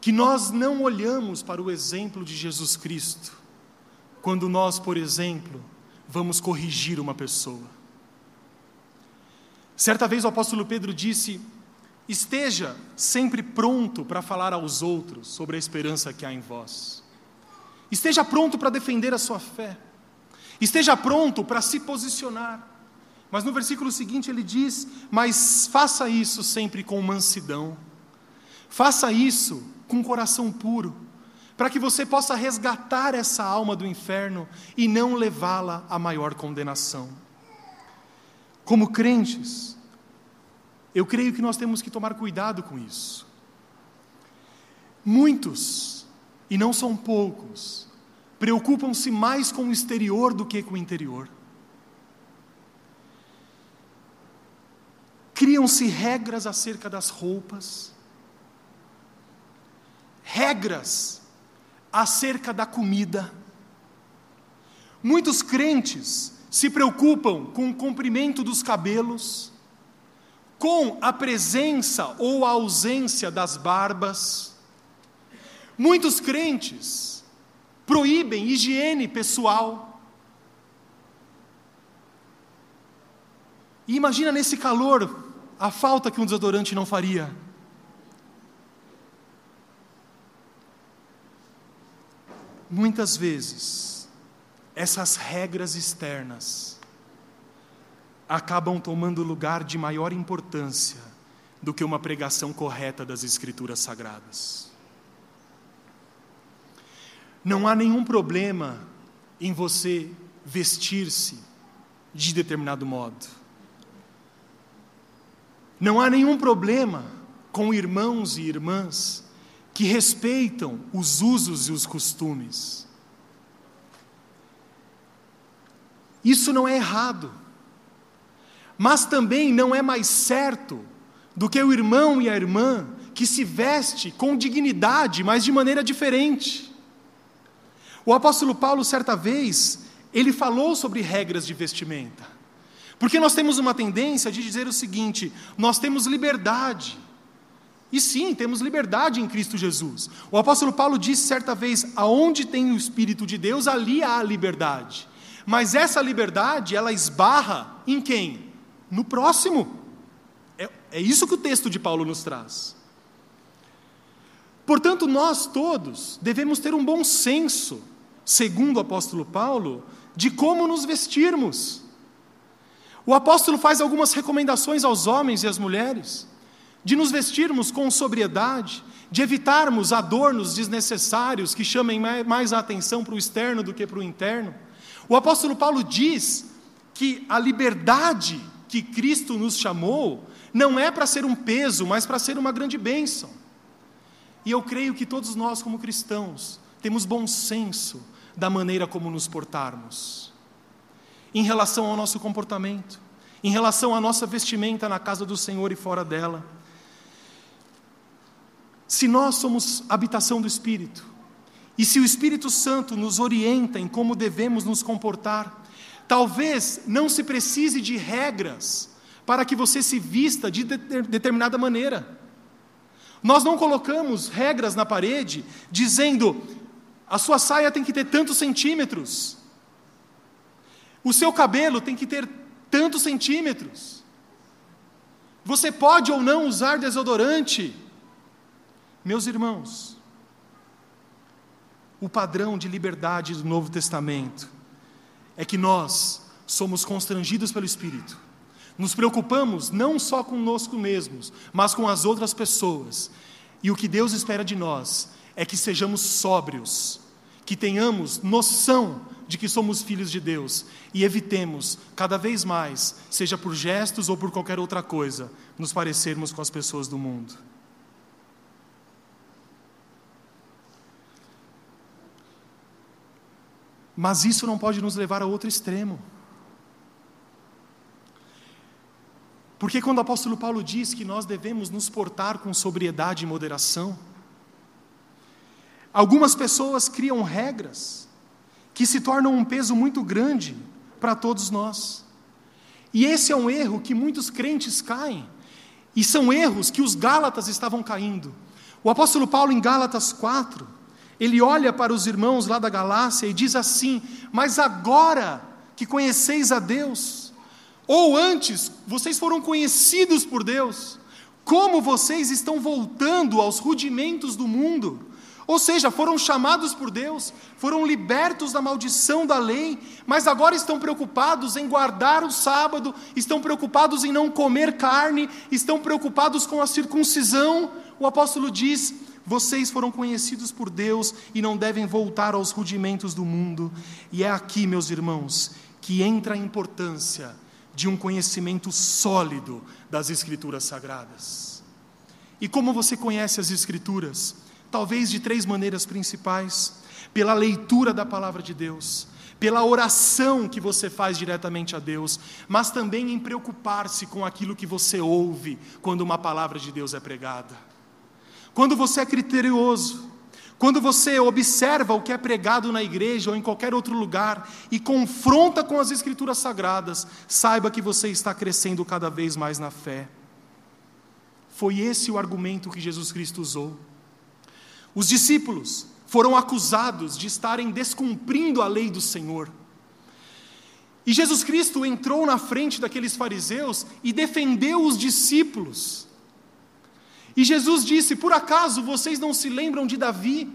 que nós não olhamos para o exemplo de Jesus Cristo, quando nós, por exemplo, vamos corrigir uma pessoa. Certa vez o apóstolo Pedro disse: Esteja sempre pronto para falar aos outros sobre a esperança que há em vós. Esteja pronto para defender a sua fé. Esteja pronto para se posicionar. Mas no versículo seguinte ele diz: Mas faça isso sempre com mansidão, faça isso com coração puro, para que você possa resgatar essa alma do inferno e não levá-la à maior condenação. Como crentes, eu creio que nós temos que tomar cuidado com isso. Muitos e não são poucos, preocupam-se mais com o exterior do que com o interior. Criam-se regras acerca das roupas, regras acerca da comida. Muitos crentes se preocupam com o comprimento dos cabelos, com a presença ou a ausência das barbas. Muitos crentes proíbem higiene pessoal. E imagina nesse calor a falta que um desodorante não faria. Muitas vezes, essas regras externas acabam tomando lugar de maior importância do que uma pregação correta das Escrituras Sagradas. Não há nenhum problema em você vestir-se de determinado modo. Não há nenhum problema com irmãos e irmãs que respeitam os usos e os costumes. Isso não é errado. Mas também não é mais certo do que o irmão e a irmã que se veste com dignidade, mas de maneira diferente. O apóstolo Paulo, certa vez, ele falou sobre regras de vestimenta. Porque nós temos uma tendência de dizer o seguinte: nós temos liberdade. E sim, temos liberdade em Cristo Jesus. O apóstolo Paulo disse certa vez: aonde tem o Espírito de Deus, ali há liberdade. Mas essa liberdade, ela esbarra em quem? No próximo. É, é isso que o texto de Paulo nos traz. Portanto, nós todos devemos ter um bom senso, segundo o apóstolo Paulo, de como nos vestirmos. O apóstolo faz algumas recomendações aos homens e às mulheres, de nos vestirmos com sobriedade, de evitarmos adornos desnecessários que chamem mais a atenção para o externo do que para o interno. O apóstolo Paulo diz que a liberdade que Cristo nos chamou não é para ser um peso, mas para ser uma grande bênção. E eu creio que todos nós, como cristãos, temos bom senso da maneira como nos portarmos, em relação ao nosso comportamento, em relação à nossa vestimenta na casa do Senhor e fora dela. Se nós somos habitação do Espírito, e se o Espírito Santo nos orienta em como devemos nos comportar, talvez não se precise de regras para que você se vista de determinada maneira. Nós não colocamos regras na parede dizendo a sua saia tem que ter tantos centímetros, o seu cabelo tem que ter tantos centímetros. Você pode ou não usar desodorante. Meus irmãos, o padrão de liberdade do Novo Testamento é que nós somos constrangidos pelo Espírito. Nos preocupamos não só conosco mesmos, mas com as outras pessoas. E o que Deus espera de nós é que sejamos sóbrios, que tenhamos noção de que somos filhos de Deus e evitemos cada vez mais, seja por gestos ou por qualquer outra coisa, nos parecermos com as pessoas do mundo. Mas isso não pode nos levar a outro extremo. Porque quando o apóstolo Paulo diz que nós devemos nos portar com sobriedade e moderação, algumas pessoas criam regras que se tornam um peso muito grande para todos nós. E esse é um erro que muitos crentes caem, e são erros que os Gálatas estavam caindo. O apóstolo Paulo, em Gálatas 4, ele olha para os irmãos lá da Galácia e diz assim: Mas agora que conheceis a Deus, ou antes vocês foram conhecidos por Deus, como vocês estão voltando aos rudimentos do mundo? Ou seja, foram chamados por Deus, foram libertos da maldição da lei, mas agora estão preocupados em guardar o sábado, estão preocupados em não comer carne, estão preocupados com a circuncisão. O apóstolo diz: vocês foram conhecidos por Deus e não devem voltar aos rudimentos do mundo. E é aqui, meus irmãos, que entra a importância de um conhecimento sólido das Escrituras Sagradas. E como você conhece as Escrituras? Talvez de três maneiras principais: pela leitura da palavra de Deus, pela oração que você faz diretamente a Deus, mas também em preocupar-se com aquilo que você ouve quando uma palavra de Deus é pregada. Quando você é criterioso, quando você observa o que é pregado na igreja ou em qualquer outro lugar e confronta com as Escrituras sagradas, saiba que você está crescendo cada vez mais na fé. Foi esse o argumento que Jesus Cristo usou. Os discípulos foram acusados de estarem descumprindo a lei do Senhor. E Jesus Cristo entrou na frente daqueles fariseus e defendeu os discípulos. E Jesus disse: Por acaso vocês não se lembram de Davi?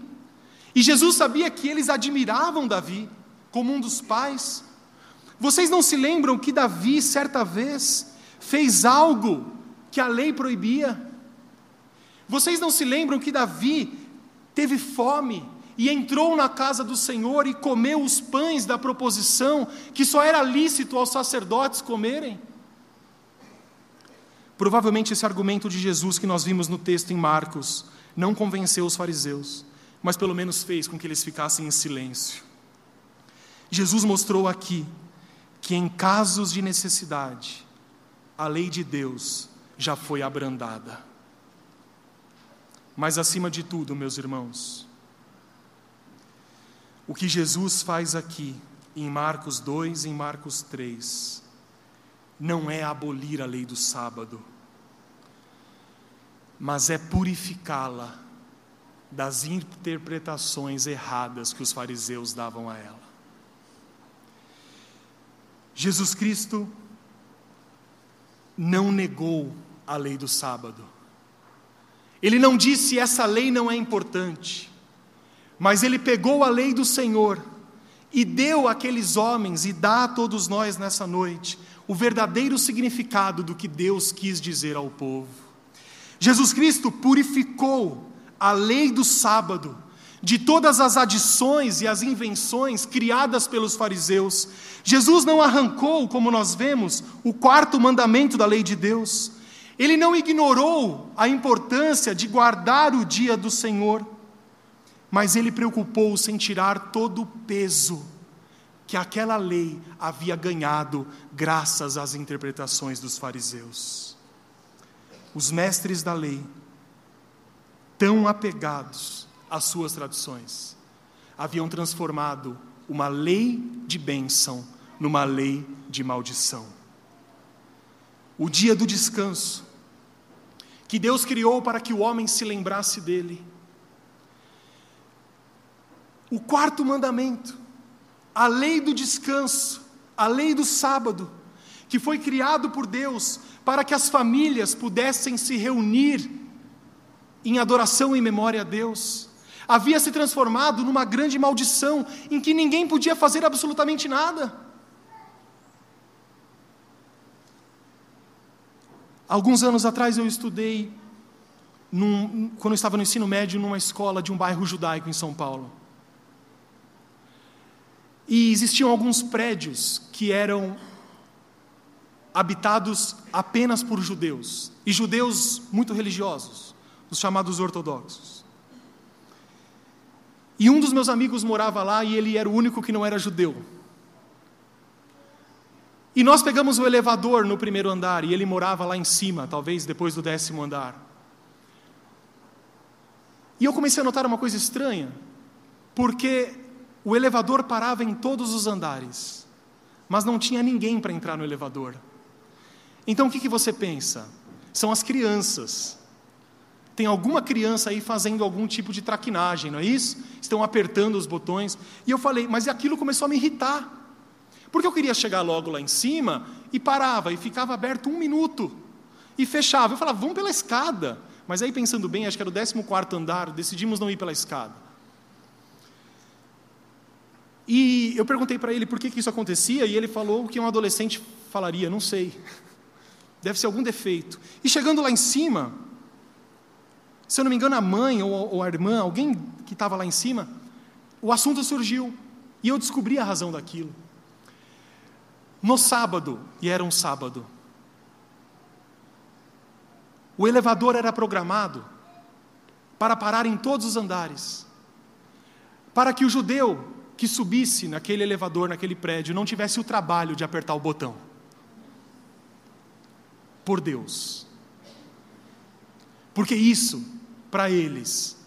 E Jesus sabia que eles admiravam Davi como um dos pais. Vocês não se lembram que Davi, certa vez, fez algo que a lei proibia? Vocês não se lembram que Davi teve fome e entrou na casa do Senhor e comeu os pães da proposição que só era lícito aos sacerdotes comerem? Provavelmente esse argumento de Jesus que nós vimos no texto em Marcos não convenceu os fariseus, mas pelo menos fez com que eles ficassem em silêncio. Jesus mostrou aqui que em casos de necessidade, a lei de Deus já foi abrandada. Mas acima de tudo, meus irmãos, o que Jesus faz aqui em Marcos 2 e em Marcos 3 não é abolir a lei do sábado, mas é purificá-la das interpretações erradas que os fariseus davam a ela. Jesus Cristo não negou a lei do sábado. Ele não disse essa lei não é importante, mas ele pegou a lei do Senhor e deu àqueles homens e dá a todos nós nessa noite o verdadeiro significado do que Deus quis dizer ao povo. Jesus Cristo purificou a lei do sábado de todas as adições e as invenções criadas pelos fariseus. Jesus não arrancou, como nós vemos, o quarto mandamento da lei de Deus. Ele não ignorou a importância de guardar o dia do Senhor, mas ele preocupou-se em tirar todo o peso que aquela lei havia ganhado graças às interpretações dos fariseus. Os mestres da lei, tão apegados às suas tradições, haviam transformado uma lei de bênção numa lei de maldição. O dia do descanso, que Deus criou para que o homem se lembrasse dele. O quarto mandamento, a lei do descanso, a lei do sábado, que foi criado por Deus para que as famílias pudessem se reunir em adoração e memória a Deus, havia se transformado numa grande maldição em que ninguém podia fazer absolutamente nada. Alguns anos atrás eu estudei, num, quando eu estava no ensino médio, numa escola de um bairro judaico em São Paulo. E existiam alguns prédios que eram habitados apenas por judeus, e judeus muito religiosos, os chamados ortodoxos. E um dos meus amigos morava lá e ele era o único que não era judeu. E nós pegamos o elevador no primeiro andar e ele morava lá em cima, talvez depois do décimo andar. E eu comecei a notar uma coisa estranha, porque o elevador parava em todos os andares, mas não tinha ninguém para entrar no elevador. Então o que, que você pensa? São as crianças. Tem alguma criança aí fazendo algum tipo de traquinagem, não é isso? Estão apertando os botões. E eu falei, mas aquilo começou a me irritar. Porque eu queria chegar logo lá em cima e parava, e ficava aberto um minuto. E fechava. Eu falava, vamos pela escada. Mas aí, pensando bem, acho que era o 14 andar, decidimos não ir pela escada. E eu perguntei para ele por que, que isso acontecia, e ele falou que um adolescente falaria, não sei. Deve ser algum defeito. E chegando lá em cima, se eu não me engano, a mãe ou, ou a irmã, alguém que estava lá em cima, o assunto surgiu. E eu descobri a razão daquilo. No sábado, e era um sábado, o elevador era programado para parar em todos os andares, para que o judeu que subisse naquele elevador, naquele prédio, não tivesse o trabalho de apertar o botão. Por Deus. Porque isso, para eles,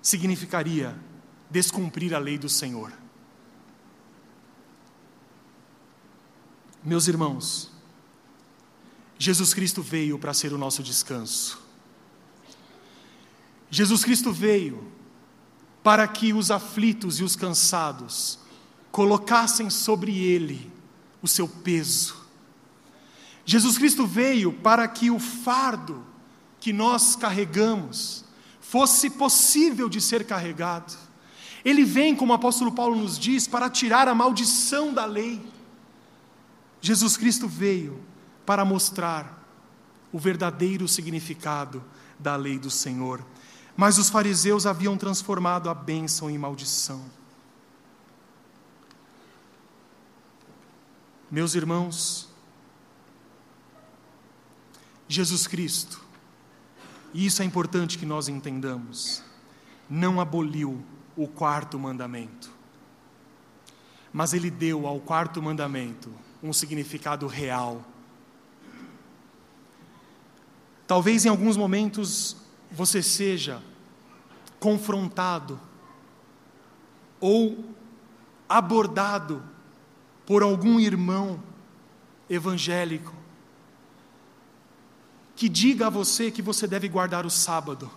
significaria descumprir a lei do Senhor. Meus irmãos, Jesus Cristo veio para ser o nosso descanso. Jesus Cristo veio para que os aflitos e os cansados colocassem sobre ele o seu peso. Jesus Cristo veio para que o fardo que nós carregamos fosse possível de ser carregado. Ele vem, como o apóstolo Paulo nos diz, para tirar a maldição da lei. Jesus Cristo veio para mostrar o verdadeiro significado da lei do Senhor. Mas os fariseus haviam transformado a bênção em maldição. Meus irmãos, Jesus Cristo, e isso é importante que nós entendamos, não aboliu o quarto mandamento, mas ele deu ao quarto mandamento um significado real. Talvez em alguns momentos você seja confrontado ou abordado por algum irmão evangélico que diga a você que você deve guardar o sábado,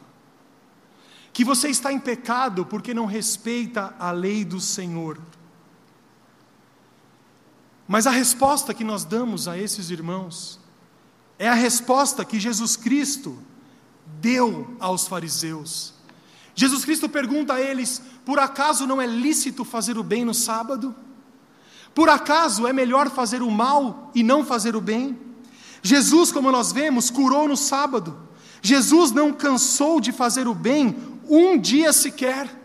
que você está em pecado porque não respeita a lei do Senhor. Mas a resposta que nós damos a esses irmãos é a resposta que Jesus Cristo deu aos fariseus. Jesus Cristo pergunta a eles: por acaso não é lícito fazer o bem no sábado? Por acaso é melhor fazer o mal e não fazer o bem? Jesus, como nós vemos, curou no sábado. Jesus não cansou de fazer o bem um dia sequer.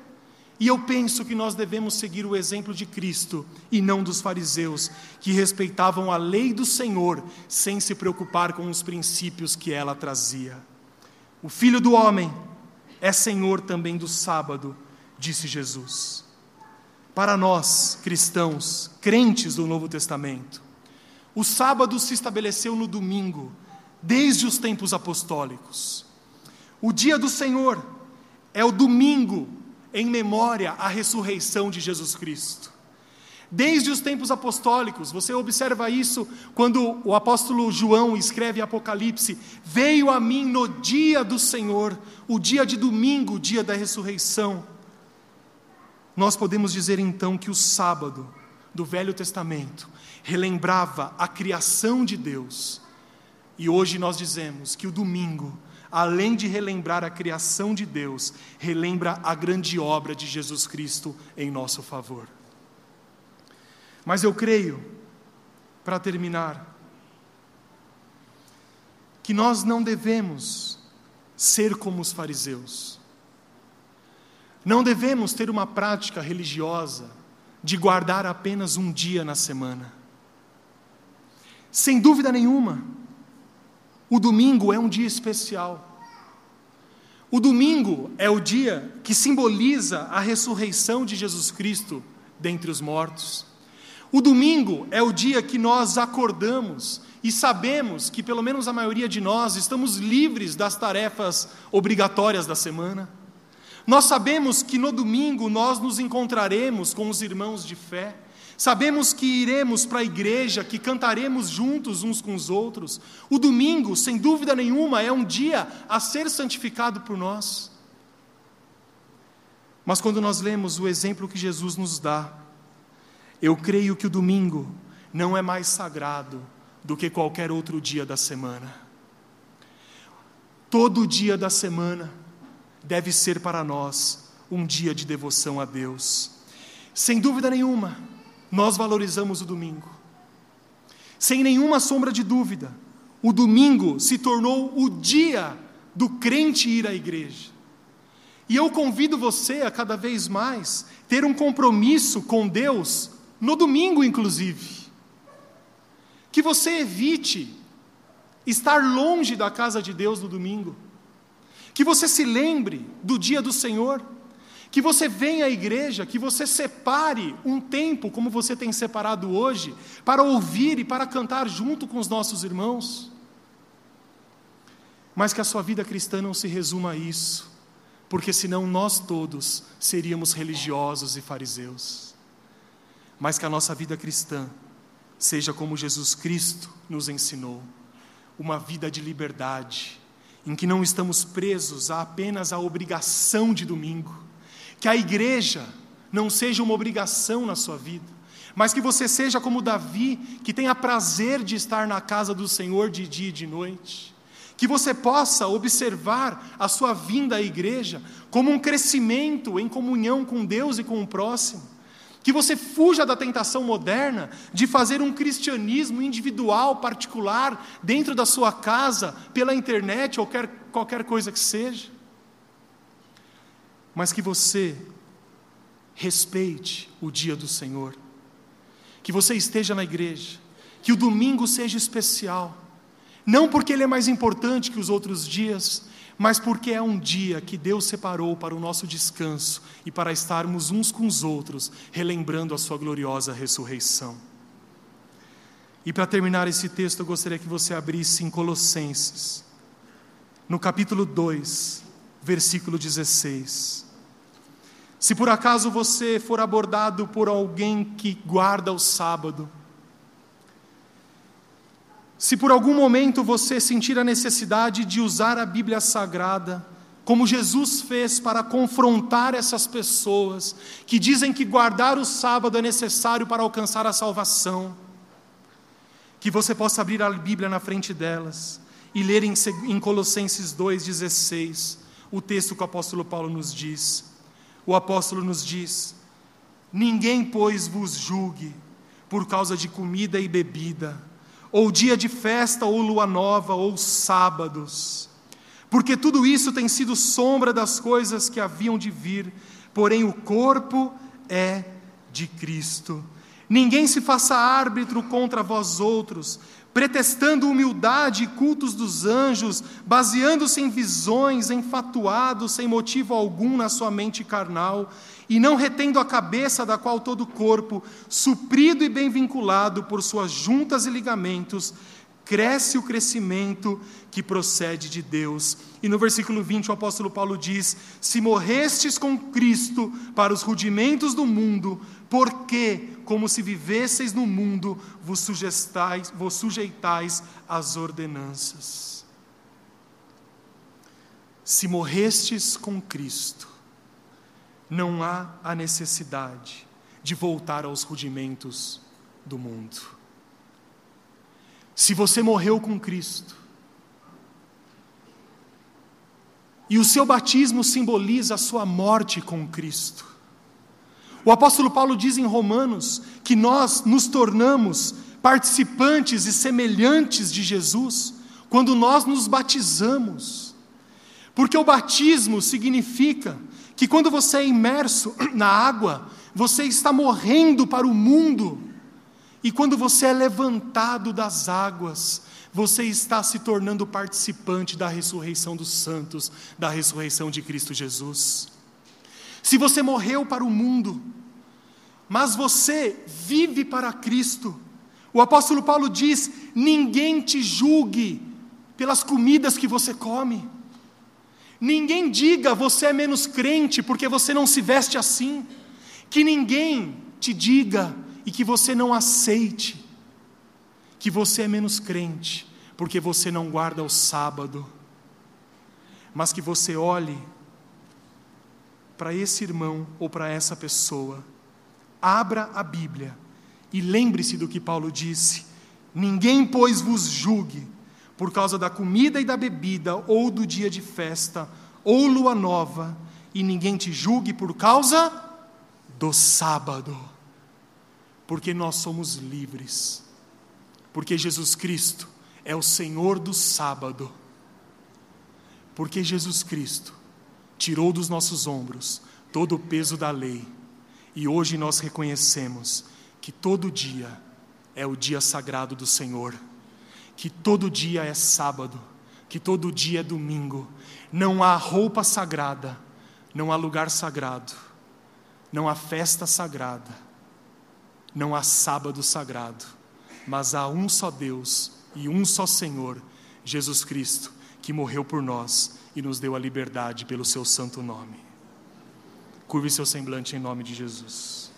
E eu penso que nós devemos seguir o exemplo de Cristo e não dos fariseus, que respeitavam a lei do Senhor sem se preocupar com os princípios que ela trazia. O filho do homem é senhor também do sábado, disse Jesus. Para nós, cristãos, crentes do Novo Testamento, o sábado se estabeleceu no domingo, desde os tempos apostólicos. O dia do Senhor é o domingo em memória à ressurreição de Jesus Cristo. Desde os tempos apostólicos, você observa isso quando o apóstolo João escreve Apocalipse: Veio a mim no dia do Senhor, o dia de domingo, o dia da ressurreição. Nós podemos dizer então que o sábado do Velho Testamento relembrava a criação de Deus, e hoje nós dizemos que o domingo além de relembrar a criação de Deus, relembra a grande obra de Jesus Cristo em nosso favor. Mas eu creio, para terminar, que nós não devemos ser como os fariseus. Não devemos ter uma prática religiosa de guardar apenas um dia na semana. Sem dúvida nenhuma, o domingo é um dia especial. O domingo é o dia que simboliza a ressurreição de Jesus Cristo dentre os mortos. O domingo é o dia que nós acordamos e sabemos que, pelo menos a maioria de nós, estamos livres das tarefas obrigatórias da semana. Nós sabemos que no domingo nós nos encontraremos com os irmãos de fé Sabemos que iremos para a igreja, que cantaremos juntos uns com os outros. O domingo, sem dúvida nenhuma, é um dia a ser santificado por nós. Mas quando nós lemos o exemplo que Jesus nos dá, eu creio que o domingo não é mais sagrado do que qualquer outro dia da semana. Todo dia da semana deve ser para nós um dia de devoção a Deus. Sem dúvida nenhuma, nós valorizamos o domingo. Sem nenhuma sombra de dúvida, o domingo se tornou o dia do crente ir à igreja. E eu convido você a cada vez mais ter um compromisso com Deus no domingo, inclusive. Que você evite estar longe da casa de Deus no domingo. Que você se lembre do dia do Senhor. Que você venha à igreja, que você separe um tempo, como você tem separado hoje, para ouvir e para cantar junto com os nossos irmãos. Mas que a sua vida cristã não se resuma a isso, porque senão nós todos seríamos religiosos e fariseus. Mas que a nossa vida cristã seja como Jesus Cristo nos ensinou uma vida de liberdade, em que não estamos presos a apenas a obrigação de domingo, que a igreja não seja uma obrigação na sua vida, mas que você seja como Davi, que tenha prazer de estar na casa do Senhor de dia e de noite, que você possa observar a sua vinda à igreja como um crescimento em comunhão com Deus e com o próximo que você fuja da tentação moderna de fazer um cristianismo individual, particular, dentro da sua casa, pela internet ou qualquer, coisa que seja. Mas que você respeite o dia do Senhor, que você esteja na igreja, que o domingo seja especial, não porque ele é mais importante que os outros dias, mas porque é um dia que Deus separou para o nosso descanso e para estarmos uns com os outros, relembrando a Sua gloriosa ressurreição. E para terminar esse texto, eu gostaria que você abrisse em Colossenses, no capítulo 2, versículo 16. Se por acaso você for abordado por alguém que guarda o sábado, se por algum momento você sentir a necessidade de usar a Bíblia Sagrada, como Jesus fez para confrontar essas pessoas que dizem que guardar o sábado é necessário para alcançar a salvação, que você possa abrir a Bíblia na frente delas e ler em, Colossenses 2,16 o texto que o apóstolo Paulo nos diz. O apóstolo nos diz: Ninguém, pois, vos julgue por causa de comida e bebida ou dia de festa, ou lua nova, ou sábados, porque tudo isso tem sido sombra das coisas que haviam de vir, porém o corpo é de Cristo. Ninguém se faça árbitro contra vós outros, pretextando humildade e cultos dos anjos, baseando-se em visões, enfatuado, sem motivo algum na sua mente carnal, e não retendo a cabeça da qual todo o corpo, suprido e bem vinculado por suas juntas e ligamentos, cresce o crescimento que procede de Deus. E no versículo 20 o apóstolo Paulo diz: Se morrestes com Cristo para os rudimentos do mundo, porque, como se vivesseis no mundo, vos sujeitais, vos sujeitais às ordenanças. Se morrestes com Cristo, não há a necessidade de voltar aos rudimentos do mundo. Se você morreu com Cristo, e o seu batismo simboliza a sua morte com Cristo. O apóstolo Paulo diz em Romanos que nós nos tornamos participantes e semelhantes de Jesus quando nós nos batizamos. Porque o batismo significa que quando você é imerso na água, você está morrendo para o mundo, e quando você é levantado das águas, você está se tornando participante da ressurreição dos santos, da ressurreição de Cristo Jesus. Se você morreu para o mundo, mas você vive para Cristo, o apóstolo Paulo diz: ninguém te julgue pelas comidas que você come. Ninguém diga você é menos crente porque você não se veste assim. Que ninguém te diga e que você não aceite que você é menos crente porque você não guarda o sábado. Mas que você olhe para esse irmão ou para essa pessoa, abra a Bíblia e lembre-se do que Paulo disse: Ninguém, pois, vos julgue por causa da comida e da bebida, ou do dia de festa, ou lua nova, e ninguém te julgue por causa do sábado, porque nós somos livres, porque Jesus Cristo é o Senhor do sábado, porque Jesus Cristo tirou dos nossos ombros todo o peso da lei, e hoje nós reconhecemos que todo dia é o dia sagrado do Senhor. Que todo dia é sábado, que todo dia é domingo, não há roupa sagrada, não há lugar sagrado, não há festa sagrada, não há sábado sagrado, mas há um só Deus e um só Senhor, Jesus Cristo, que morreu por nós e nos deu a liberdade pelo seu santo nome. Curve seu semblante em nome de Jesus.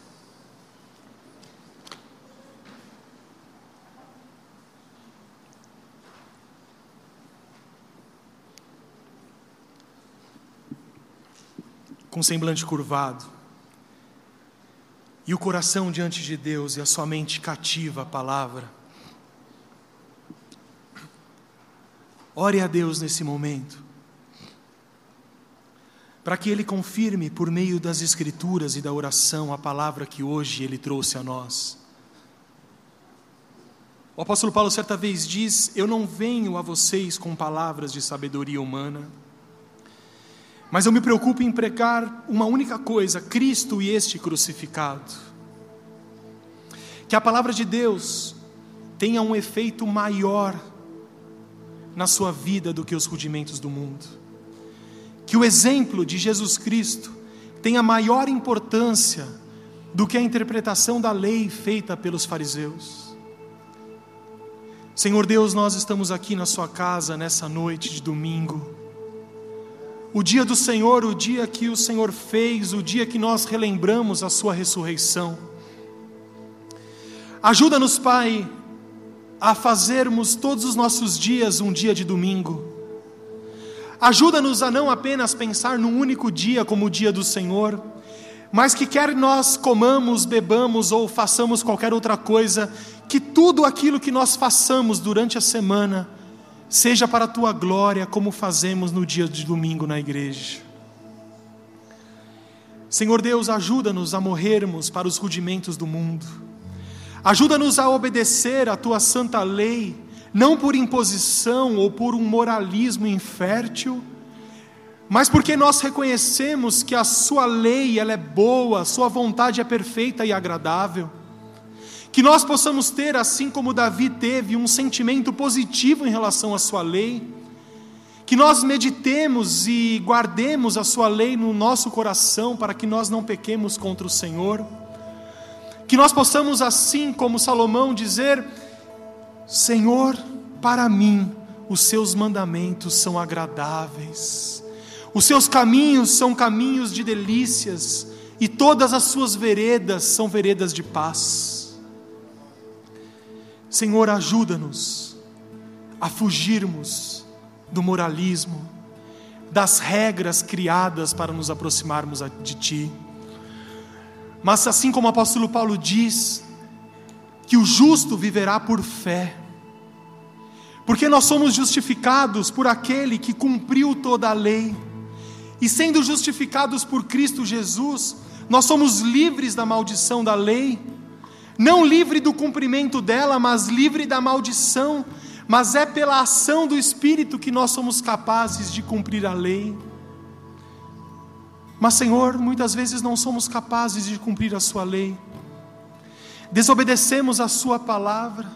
Com semblante curvado, e o coração diante de Deus e a sua mente cativa a palavra. Ore a Deus nesse momento para que Ele confirme por meio das Escrituras e da oração a palavra que hoje Ele trouxe a nós. O apóstolo Paulo certa vez diz: Eu não venho a vocês com palavras de sabedoria humana, mas eu me preocupo em pregar uma única coisa: Cristo e este crucificado. Que a palavra de Deus tenha um efeito maior na sua vida do que os rudimentos do mundo que o exemplo de Jesus Cristo tenha maior importância do que a interpretação da lei feita pelos fariseus. Senhor Deus, nós estamos aqui na Sua casa nessa noite de domingo. O dia do Senhor, o dia que o Senhor fez, o dia que nós relembramos a Sua ressurreição. Ajuda-nos, Pai, a fazermos todos os nossos dias um dia de domingo Ajuda-nos a não apenas pensar num único dia como o dia do Senhor, mas que quer nós comamos, bebamos ou façamos qualquer outra coisa, que tudo aquilo que nós façamos durante a semana seja para a tua glória, como fazemos no dia de domingo na igreja. Senhor Deus, ajuda-nos a morrermos para os rudimentos do mundo. Ajuda-nos a obedecer a tua santa lei não por imposição ou por um moralismo infértil, mas porque nós reconhecemos que a sua lei ela é boa, sua vontade é perfeita e agradável. Que nós possamos ter, assim como Davi teve, um sentimento positivo em relação à sua lei. Que nós meditemos e guardemos a sua lei no nosso coração para que nós não pequemos contra o Senhor. Que nós possamos, assim como Salomão, dizer: Senhor, para mim os seus mandamentos são agradáveis, os seus caminhos são caminhos de delícias, e todas as suas veredas são veredas de paz. Senhor, ajuda-nos a fugirmos do moralismo, das regras criadas para nos aproximarmos de Ti. Mas assim como o apóstolo Paulo diz, que o justo viverá por fé, porque nós somos justificados por aquele que cumpriu toda a lei, e sendo justificados por Cristo Jesus, nós somos livres da maldição da lei, não livre do cumprimento dela, mas livre da maldição, mas é pela ação do Espírito que nós somos capazes de cumprir a lei. Mas, Senhor, muitas vezes não somos capazes de cumprir a Sua lei, desobedecemos a Sua palavra,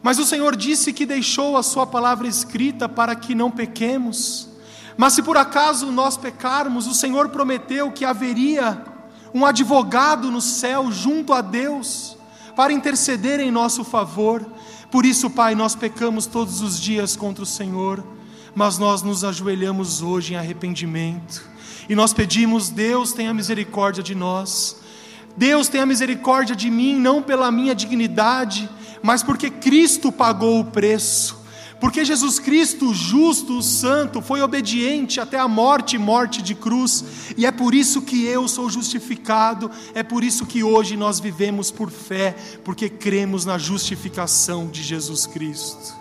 mas o Senhor disse que deixou a Sua palavra escrita para que não pequemos. Mas se por acaso nós pecarmos, o Senhor prometeu que haveria um advogado no céu junto a Deus para interceder em nosso favor. Por isso, Pai, nós pecamos todos os dias contra o Senhor, mas nós nos ajoelhamos hoje em arrependimento e nós pedimos: Deus tenha misericórdia de nós. Deus tenha misericórdia de mim, não pela minha dignidade, mas porque Cristo pagou o preço, porque Jesus Cristo, justo, santo, foi obediente até a morte morte de cruz, e é por isso que eu sou justificado, é por isso que hoje nós vivemos por fé, porque cremos na justificação de Jesus Cristo.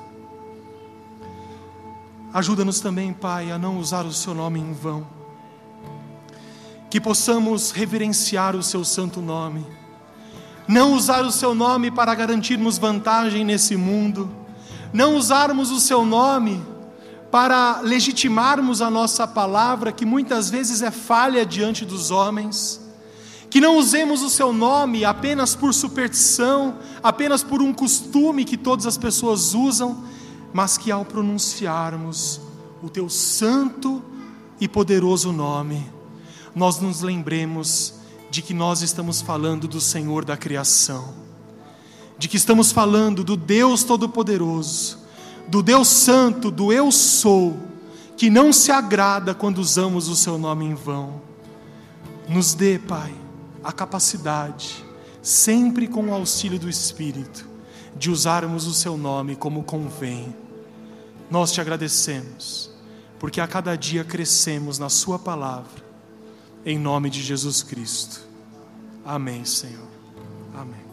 Ajuda-nos também, Pai, a não usar o Seu nome em vão, que possamos reverenciar o Seu santo nome. Não usar o seu nome para garantirmos vantagem nesse mundo, não usarmos o seu nome para legitimarmos a nossa palavra, que muitas vezes é falha diante dos homens, que não usemos o seu nome apenas por superstição, apenas por um costume que todas as pessoas usam, mas que ao pronunciarmos o teu santo e poderoso nome, nós nos lembremos de que nós estamos falando do Senhor da criação, de que estamos falando do Deus Todo-Poderoso, do Deus Santo, do Eu Sou, que não se agrada quando usamos o Seu nome em vão. Nos dê, Pai, a capacidade, sempre com o auxílio do Espírito, de usarmos o Seu nome como convém. Nós te agradecemos, porque a cada dia crescemos na Sua palavra em nome de Jesus Cristo. Amém, Senhor. Amém.